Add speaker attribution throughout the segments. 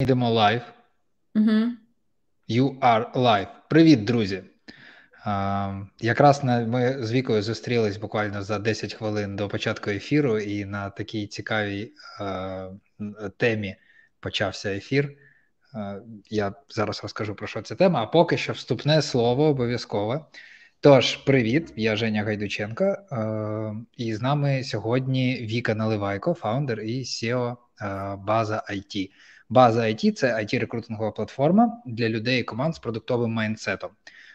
Speaker 1: Йдемо live.
Speaker 2: Угу.
Speaker 1: You are live. Привіт, друзі. Uh, якраз на, ми з Вікою зустрілись буквально за 10 хвилин до початку ефіру, і на такій цікавій uh, темі почався ефір. Uh, я зараз розкажу про що ця тема, а поки що вступне слово обов'язково. Тож, привіт, я Женя Гайдученко, і з нами сьогодні Віка Наливайко, founder і CEO База IT. База IT – це it рекрутингова платформа для людей і команд з продуктовим майндсетом.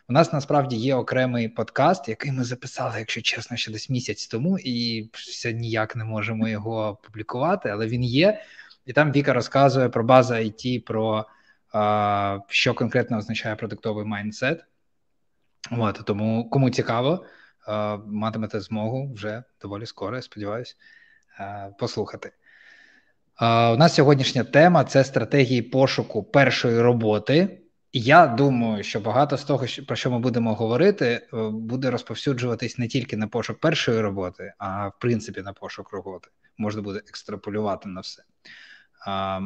Speaker 1: У нас насправді є окремий подкаст, який ми записали, якщо чесно, ще десь місяць тому, і все ніяк не можемо його публікувати, але він є. І там Віка розказує про базу IT, про а, що конкретно означає продуктовий майндсет. От, Тому кому цікаво, а, матимете змогу вже доволі скоро, я сподіваюся, послухати. У нас сьогоднішня тема це стратегії пошуку першої роботи. Я думаю, що багато з того, про що ми будемо говорити, е, буде розповсюджуватись не тільки на пошук першої роботи, а в принципі на пошук роботи. Можна буде екстраполювати на все.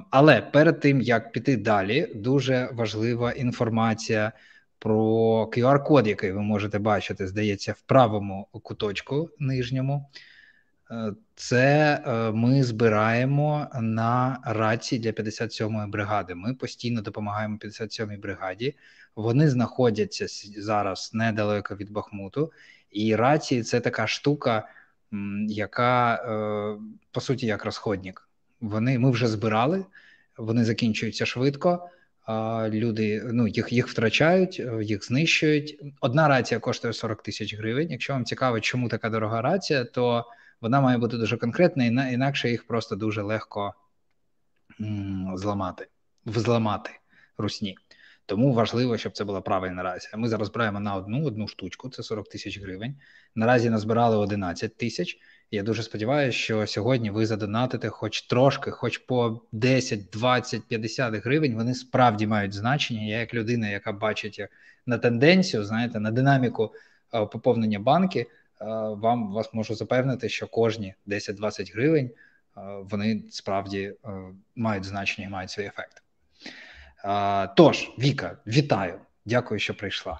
Speaker 1: Але перед тим як піти далі, дуже важлива інформація про QR-код, який ви можете бачити, здається, в правому куточку нижньому. Е, це е, ми збираємо на рації для 57-ї бригади. Ми постійно допомагаємо 57-й бригаді. Вони знаходяться зараз недалеко від Бахмуту, і рації це така штука, яка е, по суті як розходник. Вони ми вже збирали, вони закінчуються швидко. Люди ну їх їх втрачають, їх знищують. Одна рація коштує 40 тисяч гривень. Якщо вам цікаво, чому така дорога рація, то вона має бути дуже конкретна, інакше їх просто дуже легко зламати, взламати русні. Тому важливо, щоб це була правильна рація. Ми зараз збираємо на одну одну штучку, це 40 тисяч гривень. Наразі назбирали 11 тисяч. Я дуже сподіваюся, що сьогодні ви задонатите хоч трошки, хоч по 10, 20, 50 гривень. Вони справді мають значення. Я, як людина, яка бачить на тенденцію, знаєте, на динаміку е, поповнення банки. Е, вам вас можу запевнити, що кожні 10-20 гривень е, вони справді е, мають значення і мають свій ефект. Тож, Віка, вітаю, дякую, що прийшла.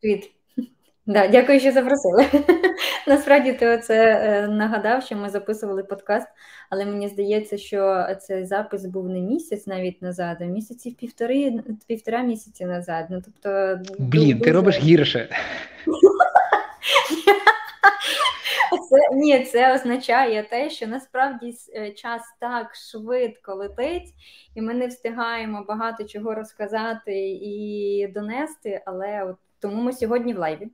Speaker 2: Привіт. Да, Дякую, що запросили. Насправді ти оце нагадав, що ми записували подкаст, але мені здається, що цей запис був не місяць навіть назад, а місяців півтори, півтора місяці назад. Ну, тобто,
Speaker 1: Блін, дуже... ти робиш гірше.
Speaker 2: Це ні, це означає те, що насправді е, час так швидко летить, і ми не встигаємо багато чого розказати і донести. Але от тому ми сьогодні в лайві. Так,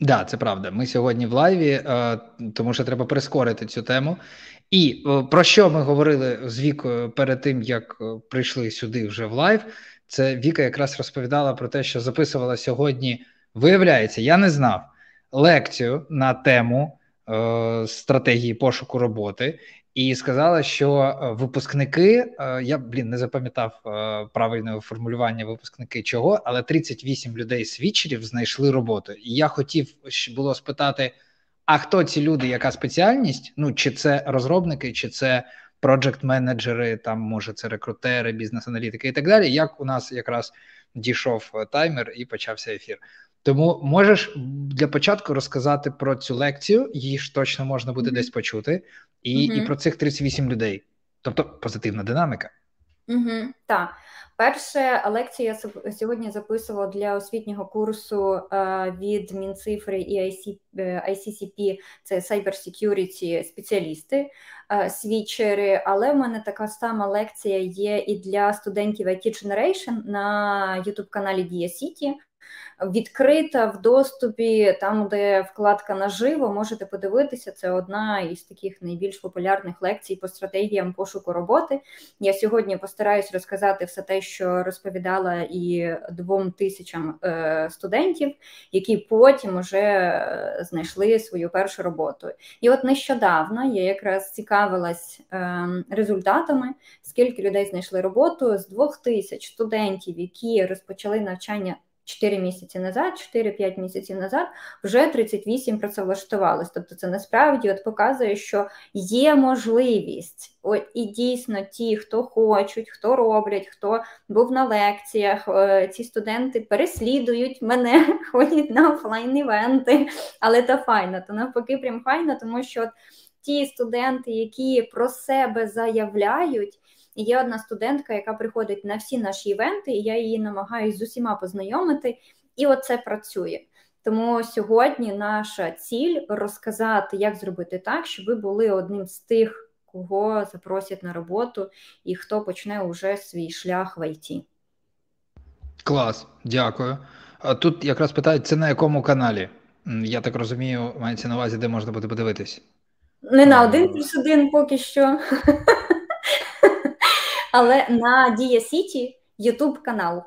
Speaker 1: да, це правда. Ми сьогодні в лайві, е, тому що треба прискорити цю тему. І е, про що ми говорили з Вікою перед тим, як прийшли сюди вже в live. Це Віка якраз розповідала про те, що записувала сьогодні. Виявляється, я не знав лекцію на тему е, стратегії пошуку роботи, і сказала, що е, випускники е, я блін не запам'ятав е, правильного формулювання випускники чого, але 38 людей свідчерів знайшли роботу. І я хотів було спитати: а хто ці люди, яка спеціальність? Ну чи це розробники, чи це проджект менеджери, там може це рекрутери, бізнес-аналітики і так далі. Як у нас якраз дійшов таймер і почався ефір. Тому можеш для початку розказати про цю лекцію, її ж точно можна буде mm-hmm. десь почути, і mm-hmm. і про цих 38 людей, тобто позитивна динаміка.
Speaker 2: Угу, Так, перше лекцію я сьогодні записувала для освітнього курсу е, від Мінцифри і IC, ICCP, е, це Cyber Security спеціалісти, е, свічери. Але в мене така сама лекція є і для студентів IT Generation на youtube каналі Dia City відкрита в доступі, там, де вкладка наживо, можете подивитися. Це одна із таких найбільш популярних лекцій по стратегіям пошуку роботи. Я сьогодні постараюсь розказати все те, що розповідала і двом тисячам е, студентів, які потім вже е, знайшли свою першу роботу. І от нещодавно я якраз цікавилась е, результатами, скільки людей знайшли роботу з двох тисяч студентів, які розпочали навчання 4 місяці назад, 4-5 місяців назад, вже 38 працевлаштувалось. Тобто це насправді от показує, що є можливість. От, І дійсно ті, хто хочуть, хто роблять, хто був на лекціях, е, ці студенти переслідують мене, ходять на офлайн-івенти, але це файно, то навпаки, прям файно, тому що от ті студенти, які про себе заявляють. І є одна студентка, яка приходить на всі наші івенти, і я її намагаюся з усіма познайомити, і оце працює. Тому сьогодні наша ціль розказати, як зробити так, щоб ви були одним з тих, кого запросять на роботу, і хто почне уже свій шлях в ІТ.
Speaker 1: Клас, дякую. А Тут якраз питають, це на якому каналі? Я так розумію, мається на увазі, де можна буде подивитись.
Speaker 2: Не на один плюс один поки що. Але на Дія Сіті Ютуб канал.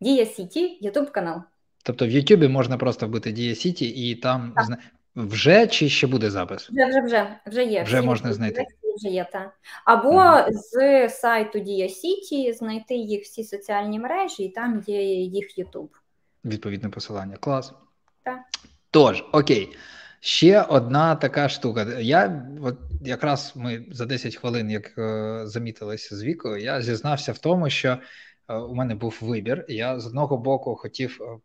Speaker 2: Дія Сіті Ютуб канал.
Speaker 1: Тобто в Ютубі можна просто вбити Дія Сіті і там так. вже чи ще буде запис?
Speaker 2: Вже вже вже вже є.
Speaker 1: Вже Всі можна знайти.
Speaker 2: Вже є, так. Або mm. з сайту Дія Сіті знайти їх всі соціальні мережі, і там є їх Ютуб.
Speaker 1: Відповідне посилання. Клас.
Speaker 2: Так.
Speaker 1: Тож, окей. Ще одна така штука. Я от якраз ми за 10 хвилин, як е, замітилися з вікою, я зізнався в тому, що е, у мене був вибір. Я з одного боку хотів е,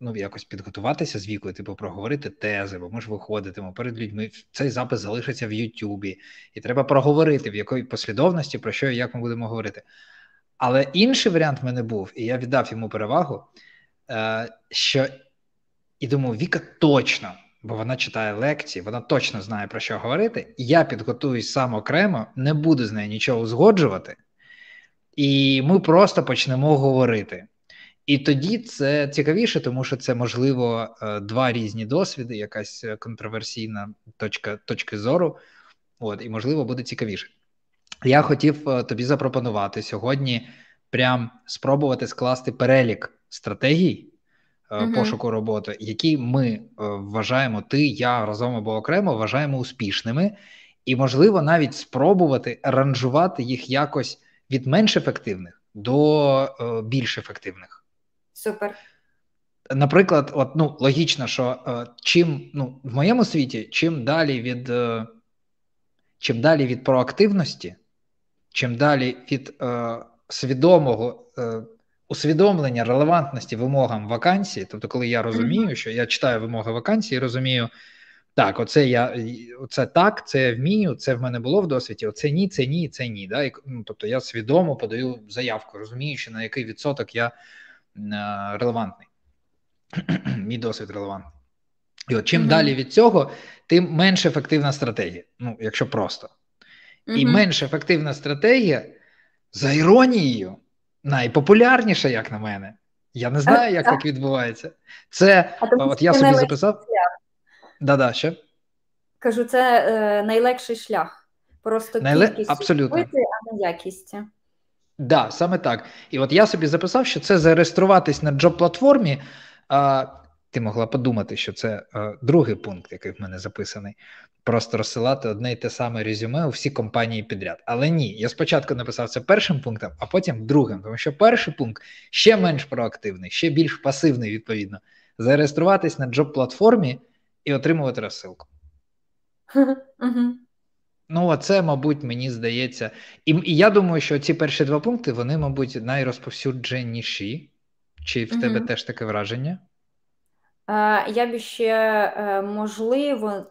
Speaker 1: ну, якось підготуватися з вікою, типу, проговорити тези, бо ми ж виходитимо перед людьми. Цей запис залишиться в Ютубі, і треба проговорити, в якої послідовності, про що і як ми будемо говорити. Але інший варіант в мене був, і я віддав йому перевагу, е, що і думаю, Віка точно бо вона читає лекції, вона точно знає про що говорити. Я підготуюсь сам окремо, не буду з нею нічого узгоджувати, і ми просто почнемо говорити. І тоді це цікавіше, тому що це можливо е, два різні досвіди, якась контроверсійна точка точки зору. От, і можливо буде цікавіше. Я хотів е, тобі запропонувати сьогодні прям спробувати скласти перелік стратегій, uh пошуку роботи, які ми е, вважаємо, ти, я разом або окремо вважаємо успішними, і, можливо, навіть спробувати ранжувати їх якось від менш ефективних до е, більш ефективних.
Speaker 2: Супер.
Speaker 1: Наприклад, от ну логічно, що е, чим ну в моєму світі, чим далі від е, чим далі від проактивності, чим далі від е, свідомого усвідомлення релевантності вимогам вакансії, тобто, коли я розумію, що я читаю вимоги вакансії, розумію, так, оце я оце так, це я вмію, це в мене було в досвіді, оце ні, це ні, це ні. Да? І, ну, Тобто я свідомо подаю заявку, розуміючи, на який відсоток я а, релевантний. Мій досвід релевантний. І от чим mm-hmm. далі від цього, тим менш ефективна стратегія, ну, якщо просто. Mm-hmm. І менш ефективна стратегія за іронією найпопулярніша, як на мене. Я не знаю, як так відбувається. Це а от я собі записав. Да-да, ще?
Speaker 2: Кажу, це е, найлегший шлях. Просто Найле... кількість
Speaker 1: Абсолютно.
Speaker 2: Купити, а не якість. Так,
Speaker 1: да, саме так. І от я собі записав, що це зареєструватись на джоб-платформі. А, Ти могла подумати, що це а, другий пункт, який в мене записаний просто розсилати одне й те саме резюме у всі компанії підряд. Але ні, я спочатку написав це першим пунктом, а потім другим, тому що перший пункт ще менш проактивний, ще більш пасивний, відповідно. Зареєструватись на джоб-платформі і отримувати розсилку. Ну, оце, мабуть, мені здається. І і я думаю, що ці перші два пункти, вони, мабуть, найрозповсюдженіші. Чи в тебе теж таке враження?
Speaker 2: Я б ще, е, можливо,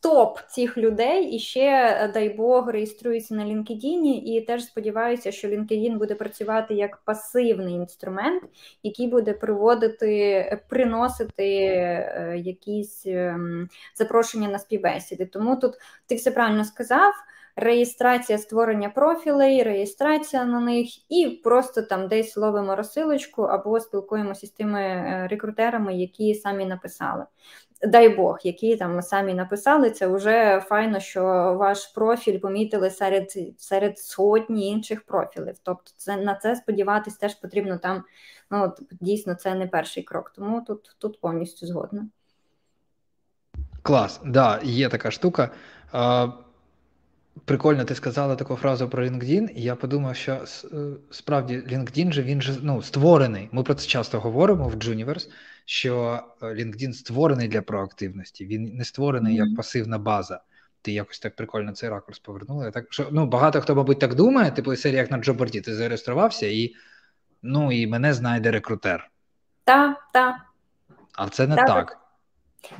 Speaker 2: топ цих людей і ще, е, дай Бог, реєструється на LinkedIn, і теж сподіваюся, що LinkedIn буде працювати як пасивний інструмент, який буде приводити, приносити е, якісь ем, запрошення на співбесіди. Тому тут ти все правильно сказав. Реєстрація створення профілей, реєстрація на них, і просто там десь ловимо розсилочку або спілкуємося з тими е, рекрутерами, які самі написали дай Бог, які там самі написали, це вже файно, що ваш профіль помітили серед серед сотні інших профілів. Тобто, це на це сподіватись теж потрібно там. Ну от, дійсно, це не перший крок. Тому тут тут повністю згодна.
Speaker 1: Клас, да, є така штука. Прикольно, ти сказала таку фразу про LinkedIn, і я подумав, що е, справді LinkedIn же він же ну, створений. Ми про це часто говоримо в Juniverse, що е, LinkedIn створений для проактивності, він не створений mm-hmm. як пасивна база. Ти якось так прикольно цей ракурс повернула. Так що ну багато хто, мабуть, так думає, типу серія як на Джоборді, ти зареєструвався і ну і мене знайде рекрутер.
Speaker 2: Так, так.
Speaker 1: А це не так. так.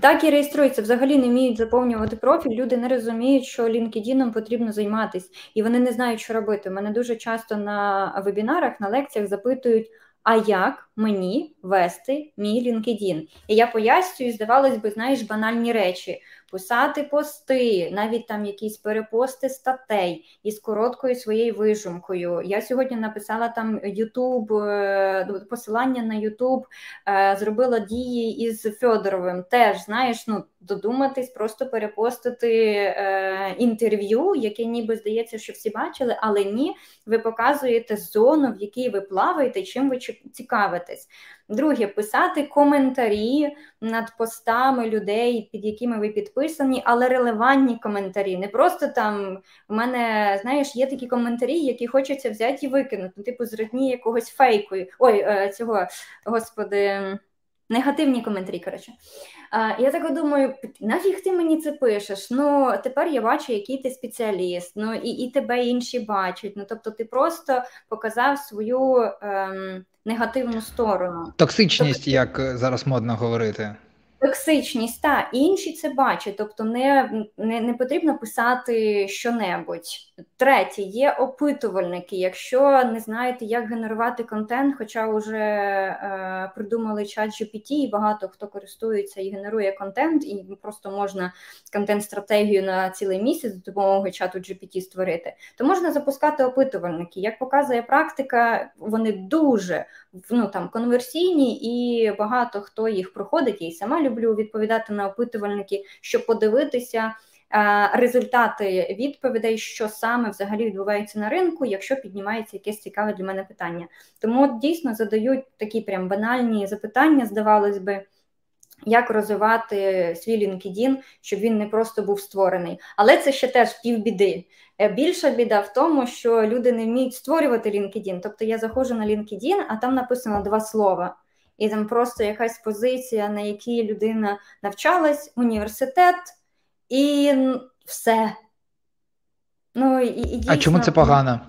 Speaker 2: Так і реєструються, взагалі не вміють заповнювати профіль. Люди не розуміють, що LinkedIn потрібно займатися, і вони не знають, що робити. Мене дуже часто на вебінарах, на лекціях запитують: а як мені вести мій LinkedIn? І я пояснюю, здавалось би, знаєш, банальні речі писати пости, навіть там якісь перепости статей із короткою своєю вижумкою. Я сьогодні написала там YouTube, е, посилання на YouTube, е, зробила дії із Федоровим. Теж знаєш, ну додуматись, просто перепостити е, інтерв'ю, яке ніби здається, що всі бачили, але ні, ви показуєте зону, в якій ви плаваєте, чим ви цікавитесь. Друге, писати коментарі над постами людей, під якими ви підписані, але релевантні коментарі. Не просто там в мене, знаєш, є такі коментарі, які хочеться взяти і викинути, ну, типу, зродні якогось фейку. Ой, е, цього, господи, негативні коментарі. коротше. Я так думаю, нафіг ти мені це пишеш? Ну тепер я бачу, який ти спеціаліст, ну і і тебе інші бачать. Ну тобто, ти просто показав свою ем, негативну сторону.
Speaker 1: Токсичність, тобто, як зараз модно говорити.
Speaker 2: Токсичність, та інші це бачать, тобто не не, не потрібно писати що-небудь. Третє, є опитувальники. Якщо не знаєте, як генерувати контент, хоча вже е, придумали чат GPT, і багато хто користується і генерує контент, і просто можна контент-стратегію на цілий місяць з допомогою чату GPT створити, то можна запускати опитувальники. Як показує практика, вони дуже ну, там, конверсійні, і багато хто їх проходить, і сама люблю відповідати на опитувальники, щоб подивитися. Результати відповідей, що саме взагалі відбувається на ринку, якщо піднімається якесь цікаве для мене питання. Тому дійсно задають такі прям банальні запитання, здавалось би, як розвивати свій LinkedIn, щоб він не просто був створений. Але це ще теж півбіди. Е, більша біда в тому, що люди не вміють створювати LinkedIn. Тобто я заходжу на LinkedIn, а там написано два слова і там просто якась позиція, на якій людина навчалась, університет, і все.
Speaker 1: Ну, і, і дійсно, А чому це погано?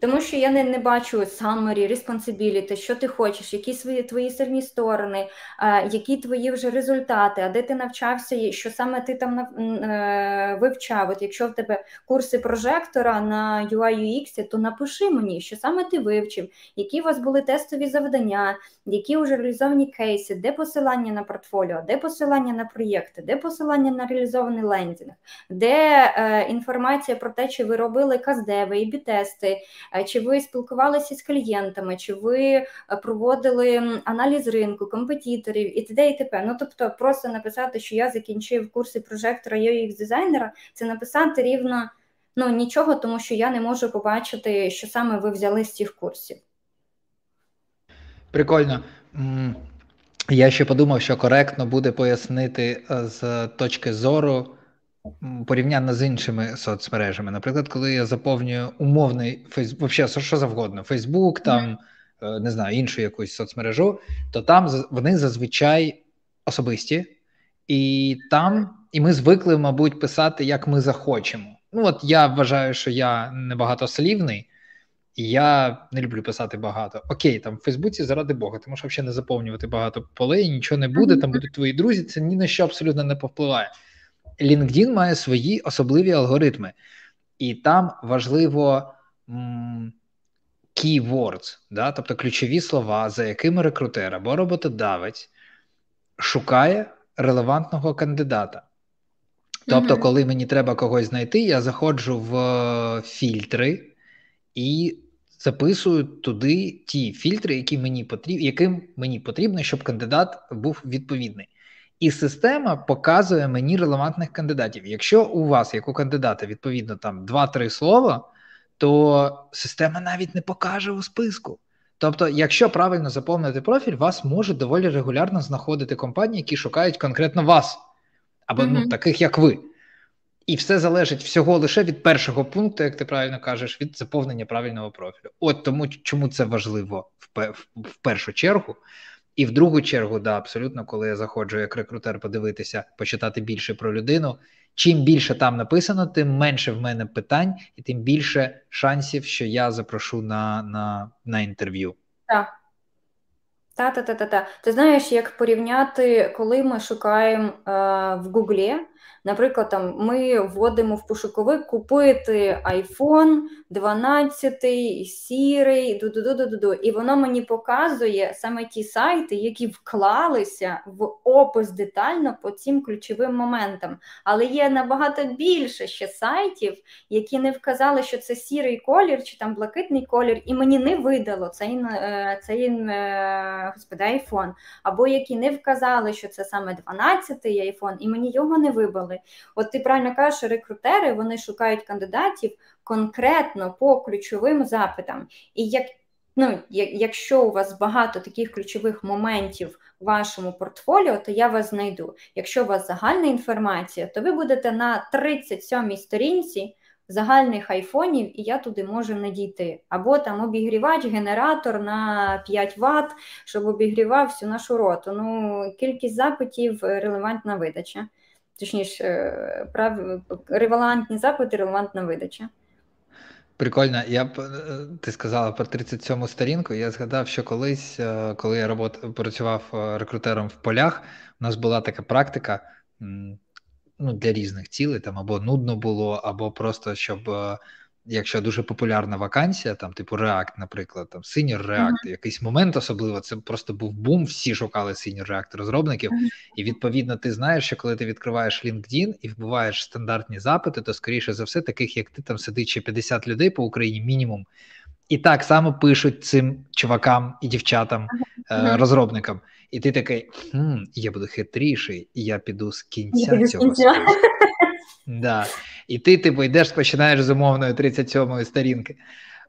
Speaker 2: Тому що я не не бачу summary, responsibility, що ти хочеш, які свої твої сильні сторони, а, які твої вже результати, а де ти навчався, і що саме ти там е, вивчав. От Якщо в тебе курси прожектора на UI UX, то напиши мені, що саме ти вивчив, які у вас були тестові завдання, які вже реалізовані кейси, де посилання на портфоліо, де посилання на проєкти, де посилання на реалізований лендінг, де е, інформація про те, чи ви робили каздеви, і бітести. Е, чи ви спілкувалися з клієнтами, чи ви е, проводили аналіз ринку, компетіторів і т.д. і т.п. Ну тобто, просто написати, що я закінчив курси прожектора UX дизайнера, це написати рівно ну нічого, тому що я не можу побачити, що саме ви взяли з цих курсів.
Speaker 1: Прикольно. Я ще подумав, що коректно буде пояснити е, з точки зору порівняно з іншими соцмережами. Наприклад, коли я заповнюю умовний Фейсбук, взагалі, що завгодно, Фейсбук, там mm. не знаю, іншу якусь соцмережу, то там вони зазвичай особисті, і там, і ми звикли, мабуть, писати, як ми захочемо. Ну, от я вважаю, що я небагатослівний, і я не люблю писати багато. Окей, там в Фейсбуці, заради Бога, ти можеш взагалі не заповнювати багато полей, нічого не буде, там будуть твої друзі, це ні на що абсолютно не повпливає. LinkedIn має свої особливі алгоритми, і там важливо м, keywords, да? тобто ключові слова, за якими рекрутер або роботодавець шукає релевантного кандидата. Тобто, mm-hmm. коли мені треба когось знайти, я заходжу в фільтри і записую туди ті фільтри, які мені потрібні, яким мені потрібно, щоб кандидат був відповідний. І система показує мені релевантних кандидатів. Якщо у вас, як у кандидата, відповідно там 2-3 слова, то система навіть не покаже у списку. Тобто, якщо правильно заповнити профіль, вас можуть доволі регулярно знаходити компанії, які шукають конкретно вас, або mm-hmm. ну, таких, як ви. І все залежить всього лише від першого пункту, як ти правильно кажеш, від заповнення правильного профілю. От тому, чому це важливо в, в, в першу чергу. І в другу чергу, да, абсолютно, коли я заходжу як рекрутер подивитися, почитати більше про людину. Чим більше там написано, тим менше в мене питань, і тим більше шансів, що я запрошу на на, на інтерв'ю.
Speaker 2: Так. Та-та-та-та-та. Ти знаєш, як порівняти, коли ми шукаємо е, в Гуглі Наприклад, там ми вводимо в пошуковик купити iPhone 12, сірий, ду-ду-ду-ду-ду. і воно мені показує саме ті сайти, які вклалися в опис детально по цим ключовим моментам. Але є набагато більше ще сайтів, які не вказали, що це сірий колір чи там блакитний колір, і мені не видало цей е, цей е, господи, iPhone. або які не вказали, що це саме 12-й iPhone, і мені його не вибили. От ти правильно кажеш, рекрутери вони шукають кандидатів конкретно по ключовим запитам. І як ну, якщо у вас багато таких ключових моментів в вашому портфоліо, то я вас знайду. Якщо у вас загальна інформація, то ви будете на 37-й сторінці. Загальних айфонів, і я туди можу надійти. Або там обігрівач, генератор на 5 Вт, щоб обігрівав всю нашу роту. Ну, Кількість запитів, релевантна видача точніше, е, прав... релевантні запити, релевантна видача.
Speaker 1: Прикольно, я е, ти сказала про 37 сторінку. Я згадав, що колись, е, коли я робот, працював рекрутером в полях, у нас була така практика ну, для різних цілей, там або нудно було, або просто щоб якщо дуже популярна вакансія, там типу React, наприклад, там Senior React, uh-huh. якийсь момент особливо, це просто був бум, всі шукали Senior React розробників, uh-huh. і відповідно ти знаєш, що коли ти відкриваєш LinkedIn і вбиваєш стандартні запити, то скоріше за все, таких як ти там сидить ще 50 людей по Україні, мінімум. І так само пишуть цим чувакам і дівчатам, uh-huh. розробникам. І ти такий, хм, я буду хитріший, і я піду з кінця я цього. Да. І ти, типу, йдеш, починаєш з умовної 37-ї сторінки.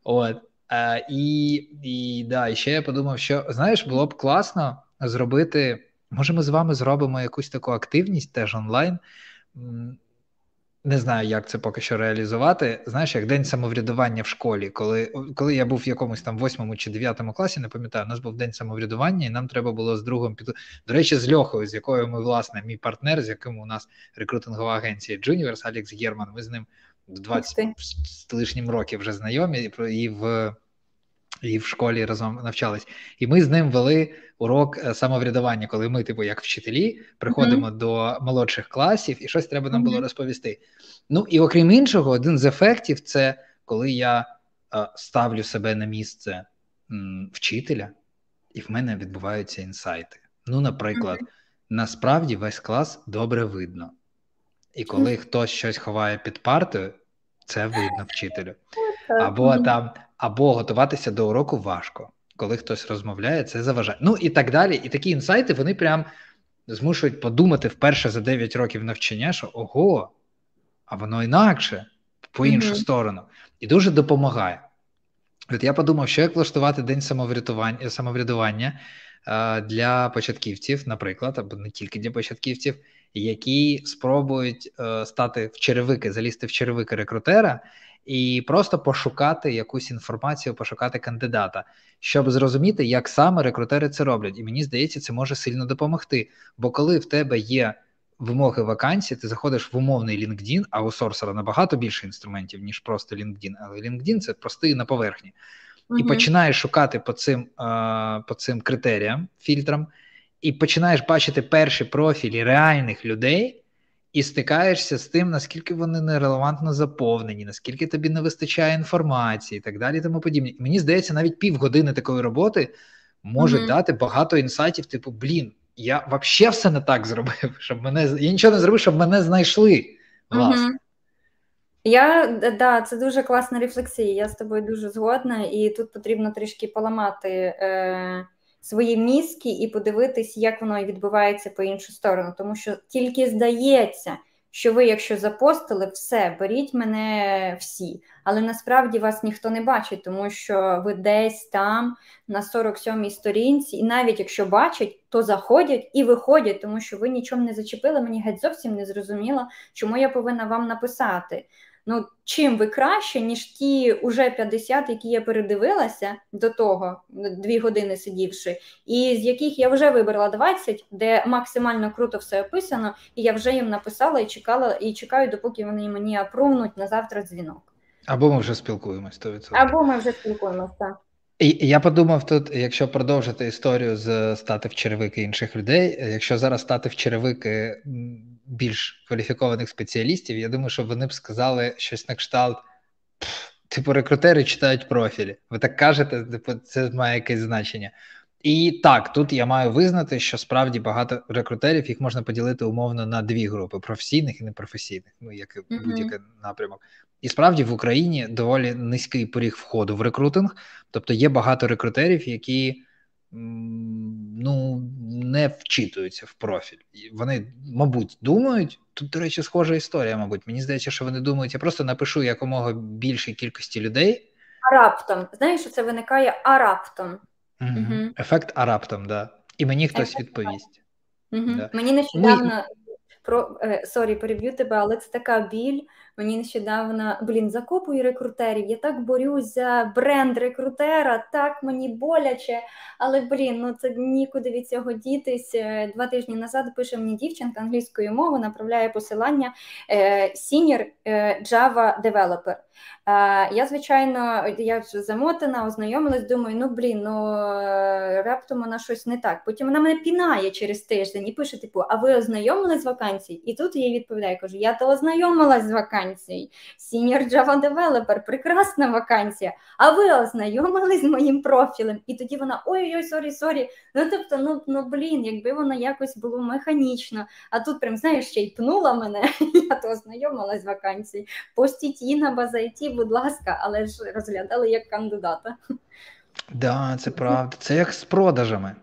Speaker 1: От. А, І і, да, і ще я подумав, що знаєш, було б класно зробити. Може, ми з вами зробимо якусь таку активність теж онлайн. Не знаю, як це поки що реалізувати. Знаєш, як день самоврядування в школі, коли коли я був в якомусь там восьмому чи дев'ятому класі, не пам'ятаю, у нас був день самоврядування, і нам треба було з другом під До речі, з Льохою, з якою ми, власне, мій партнер, з яким у нас рекрутингова агенція Juniors, Алекс Герман. Ми з ним 20 з лишнім років вже знайомі і в і в школі разом навчались. І ми з ним вели урок е, самоврядування, коли ми, типу, як вчителі, приходимо mm-hmm. до молодших класів, і щось треба нам mm-hmm. було розповісти. Ну і окрім іншого, один з ефектів це коли я е, ставлю себе на місце м, вчителя, і в мене відбуваються інсайти. Ну, наприклад, mm-hmm. насправді весь клас добре видно. І коли хтось щось ховає під партою, це видно вчителю. Або там або готуватися до уроку важко. Коли хтось розмовляє, це заважає. Ну і так далі. І такі інсайти вони прям змушують подумати вперше за 9 років навчання, що ого, а воно інакше, по іншу mm-hmm. сторону, і дуже допомагає. От я подумав, що як влаштувати день самоврятування самоврядування е, для початківців, наприклад, або не тільки для початківців, які спробують е, стати в черевики, залізти в черевики рекрутера і просто пошукати якусь інформацію, пошукати кандидата, щоб зрозуміти, як саме рекрутери це роблять. І мені здається, це може сильно допомогти. Бо коли в тебе є вимоги вакансії, ти заходиш в умовний LinkedIn, а у сорсера набагато більше інструментів, ніж просто LinkedIn, але LinkedIn це простий на поверхні. І починаєш шукати по цим по цим критеріям, фільтрам, і починаєш бачити перші профілі реальних людей, і стикаєшся з тим, наскільки вони нерелевантно заповнені, наскільки тобі не вистачає інформації і так далі. і Тому подібне. І мені здається, навіть півгодини такої роботи можуть mm-hmm. дати багато інсайтів, типу, блін, я взагалі все не так зробив, щоб мене я нічого не зробив, щоб мене знайшли. власне. Mm-hmm.
Speaker 2: Я да, це дуже класна рефлексія. Я з тобою дуже згодна, і тут потрібно трішки поламати. Е свої мізки і подивитись, як воно відбувається по іншу сторону. Тому що тільки здається, що ви, якщо запостили, все, беріть мене всі. Але насправді вас ніхто не бачить, тому що ви десь там на 47-й сторінці, і навіть якщо бачать, то заходять і виходять, тому що ви нічого не зачепили. Мені геть зовсім не зрозуміло, чому я повинна вам написати. Ну, чим ви краще, ніж ті уже 50, які я передивилася до того, дві години сидівши, і з яких я вже вибрала 20, де максимально круто все описано, і я вже їм написала і чекала, і чекаю, допоки вони мені апрувнуть на завтра дзвінок.
Speaker 1: Або ми вже спілкуємось 100%.
Speaker 2: Або ми вже спілкуємося, так.
Speaker 1: І я подумав тут, якщо продовжити історію з стати в черевики інших людей, якщо зараз стати в черевики більш кваліфікованих спеціалістів, я думаю, що вони б сказали щось на кшталт. Типу, рекрутери читають профілі. Ви так кажете, типу, це має якесь значення. І так, тут я маю визнати, що справді багато рекрутерів їх можна поділити умовно на дві групи: професійних і непрофесійних, ну як і mm-hmm. будь-який напрямок. І справді в Україні доволі низький поріг входу в рекрутинг, тобто є багато рекрутерів, які ну, не вчитуються в профіль. Вони, мабуть, думають. Тут, до речі, схожа історія, мабуть. Мені здається, що вони думають, я просто напишу якомога більшій кількості людей.
Speaker 2: А раптом. Знаєш, що це виникає а раптом.
Speaker 1: Угу. Угу. Ефект а раптом, да. І мені хтось Ефект. відповість.
Speaker 2: Угу. Да. Мені нещодавно Ми... про е, sorry, переб'ю тебе, але це така біль. Мені нещодавно блін закопую рекрутерів. Я так борюсь за бренд рекрутера, так мені боляче. Але блін, ну це нікуди від цього дітись. Е, два тижні назад пише мені дівчинка англійською мовою, направляє посилання е, Senior е, Java Developer. Я, звичайно, я замотана, ознайомилась, думаю, ну блін, ну раптом вона щось не так. Потім вона мене пінає через тиждень і пише: типу, а ви ознайомились з вакансією? І тут я їй відповідаю, кажу, я то ознайомилась з вакансією. Senior Java Developer, прекрасна вакансія. А ви ознайомились з моїм профілем? І тоді вона ой-ой, sorry, sorry. Ну тобто, ну ну блін, якби вона якось було механічно, а тут прям знаєш, ще й пнула мене, я то ознайомилась з вакансією. Постіть її на вебсайті, будь ласка, але ж розглядали як кандидата.
Speaker 1: Да, це правда. Це як з продажами.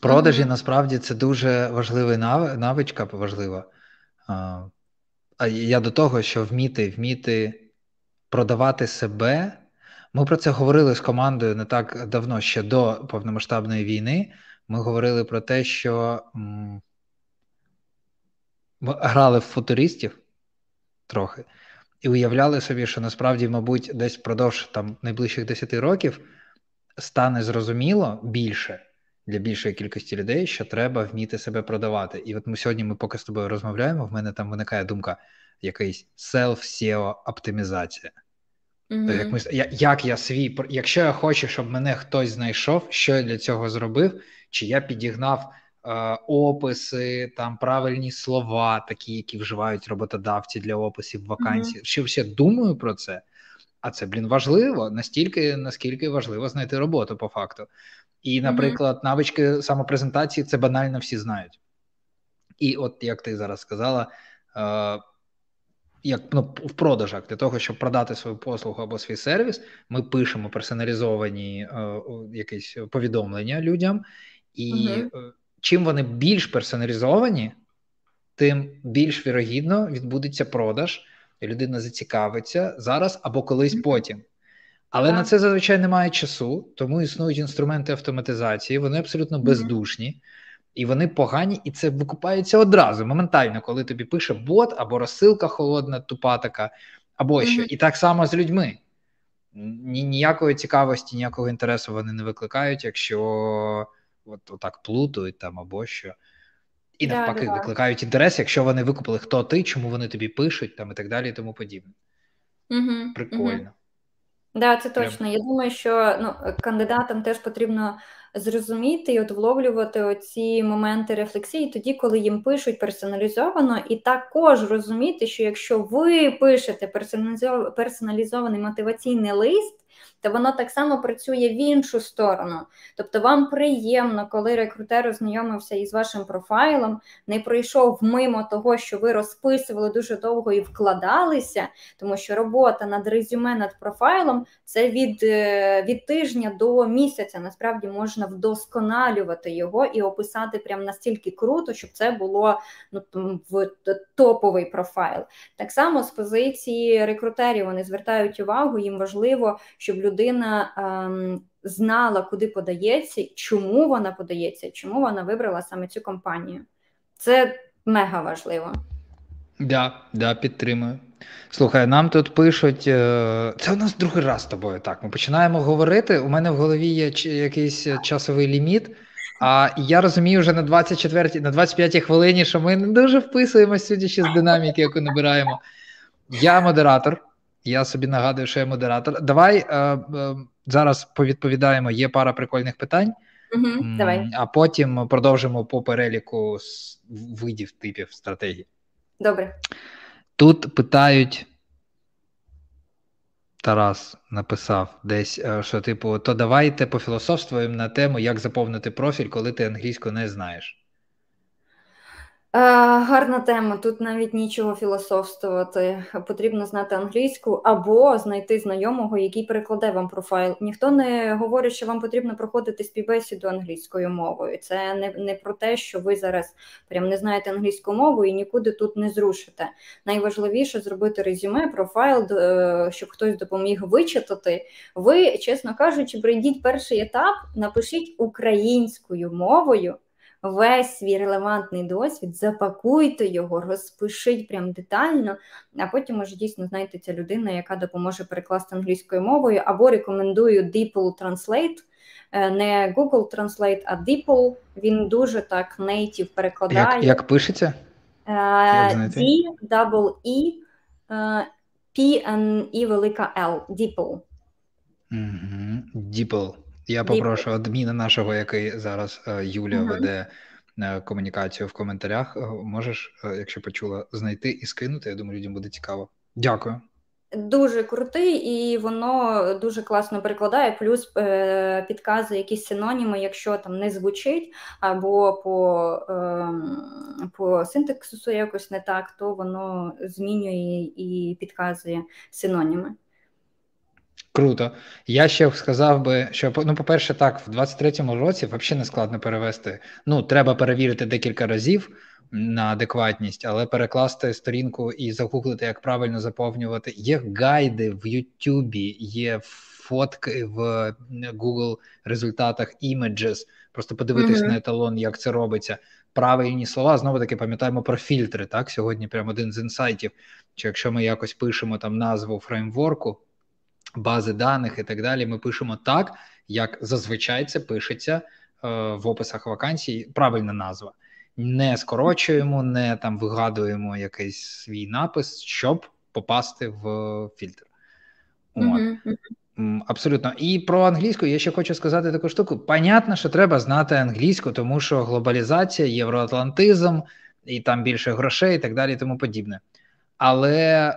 Speaker 1: Продажі насправді це дуже важлива навичка важлива. А я до того, що вміти, вміти продавати себе. Ми про це говорили з командою не так давно, ще до повномасштабної війни. Ми говорили про те, що ми грали в футуристів трохи, і уявляли собі, що насправді, мабуть, десь впродовж там найближчих 10 років стане зрозуміло більше для більшої кількості людей, що треба вміти себе продавати. І от ми сьогодні, ми поки з тобою розмовляємо, в мене там виникає думка, якийсь self-SEO оптимізація. Mm-hmm. Як, ми, як я свій, Якщо я хочу, щоб мене хтось знайшов, що я для цього зробив, чи я підігнав Е, описи, там правильні слова, такі, які вживають роботодавці для описів вакансій. Mm-hmm. Чи ще думаю про це? А це, блін, важливо настільки, наскільки важливо знайти роботу по факту. І, наприклад, mm-hmm. навички самопрезентації це банально всі знають. І от як ти зараз сказала, е, як ну, в продажах для того, щоб продати свою послугу або свій сервіс, ми пишемо персоналізовані е, якісь повідомлення людям, і mm-hmm чим вони більш персоналізовані, тим більш вірогідно відбудеться продаж, і людина зацікавиться зараз або колись потім. Але так. на це зазвичай немає часу, тому існують інструменти автоматизації, вони абсолютно бездушні. І вони погані, і це викупається одразу, моментально, коли тобі пише бот або розсилка холодна, тупа така, або що. Mm-hmm. І так само з людьми. Ні, Ніякої цікавості, ніякого інтересу вони не викликають, якщо от, отак плутають там або що. І навпаки, да. викликають інтерес, якщо вони викупили, хто ти, чому вони тобі пишуть, там і так далі, і тому подібне.
Speaker 2: Угу,
Speaker 1: Прикольно.
Speaker 2: Угу. Да, це точно. Я думаю, що ну, кандидатам теж потрібно зрозуміти і от вловлювати оці моменти рефлексії, тоді, коли їм пишуть персоналізовано, і також розуміти, що якщо ви пишете персоналізований мотиваційний лист то воно так само працює в іншу сторону. Тобто, вам приємно, коли рекрутер ознайомився із вашим профайлом, не пройшов мимо того, що ви розписували дуже довго і вкладалися, тому що робота над резюме, над профайлом це від, е, від тижня до місяця. Насправді можна вдосконалювати його і описати прям настільки круто, щоб це було ну, в топовий профайл. Так само з позиції рекрутерів вони звертають увагу, їм важливо, щоб людина ем, знала, куди подається, чому вона подається, чому вона вибрала саме цю компанію. Це мега важливо.
Speaker 1: Да, да, підтримую. Слухай, нам тут пишуть. Е, це у нас другий раз з тобою. Так, ми починаємо говорити. У мене в голові є якийсь часовий ліміт. А я розумію вже на 24 на 25 хвилині, що ми не дуже вписуємося, судячи з динаміки, яку набираємо. Я модератор. Я собі нагадую, що я модератор. Давай е, е, зараз повідповідаємо. Є пара прикольних питань,
Speaker 2: Угу, давай.
Speaker 1: а потім продовжимо по переліку видів типів стратегії.
Speaker 2: Добре.
Speaker 1: Тут питають. Тарас написав десь, е, що, типу, то давайте пофілософствуємо на тему, як заповнити профіль, коли ти англійську не знаєш.
Speaker 2: Е, гарна тема. Тут навіть нічого філософствувати. Потрібно знати англійську або знайти знайомого, який перекладе вам профайл. Ніхто не говорить, що вам потрібно проходити співбесіду англійською мовою. Це не не про те, що ви зараз прям не знаєте англійську мову і нікуди тут не зрушите. Найважливіше зробити резюме, профайл, е, щоб хтось допоміг вичитати. Ви, чесно кажучи, пройдіть перший етап, напишіть українською мовою весь свій релевантний досвід, запакуйте його, розпишіть прям детально, а потім може дійсно знайдеться людина, яка допоможе перекласти англійською мовою, або рекомендую DeepL Translate. Е, не Google Translate, а DeepL. Він дуже так native перекладає.
Speaker 1: Як як пишеться?
Speaker 2: Е, D, double E, е, P, N, E, велика L. DeepL.
Speaker 1: DeepL. Я попрошу адміна нашого, який зараз е, Юля uh-huh. веде е, комунікацію в коментарях. Е, можеш, якщо почула, знайти і скинути. Я думаю, людям буде цікаво. Дякую.
Speaker 2: Дуже крутий, і воно дуже класно перекладає, плюс е, підказує якісь синоніми, якщо там не звучить, або по е, по синтексусу якось не так, то воно змінює і підказує синоніми.
Speaker 1: Круто. Я ще сказав би, що ну, по-перше, так, в 23-му році взагалі не складно перевести. Ну, треба перевірити декілька разів на адекватність, але перекласти сторінку і загуглити, як правильно заповнювати. Є гайди в Ютубі, є фотки в Google результатах Images, Просто подивитись mm-hmm. на еталон, як це робиться. Правильні слова знову таки пам'ятаємо про фільтри. Так, сьогодні прямо один з інсайтів. Чи якщо ми якось пишемо там назву фреймворку бази даних і так далі. Ми пишемо так, як зазвичай це пишеться е, в описах вакансій. Правильна назва. Не скорочуємо, не там вигадуємо якийсь свій напис, щоб попасти в фільтр. От. Mm-hmm. Абсолютно. І про англійську я ще хочу сказати таку штуку. Понятно, що треба знати англійську, тому що глобалізація, євроатлантизм, і там більше грошей, і так далі, і тому подібне. Але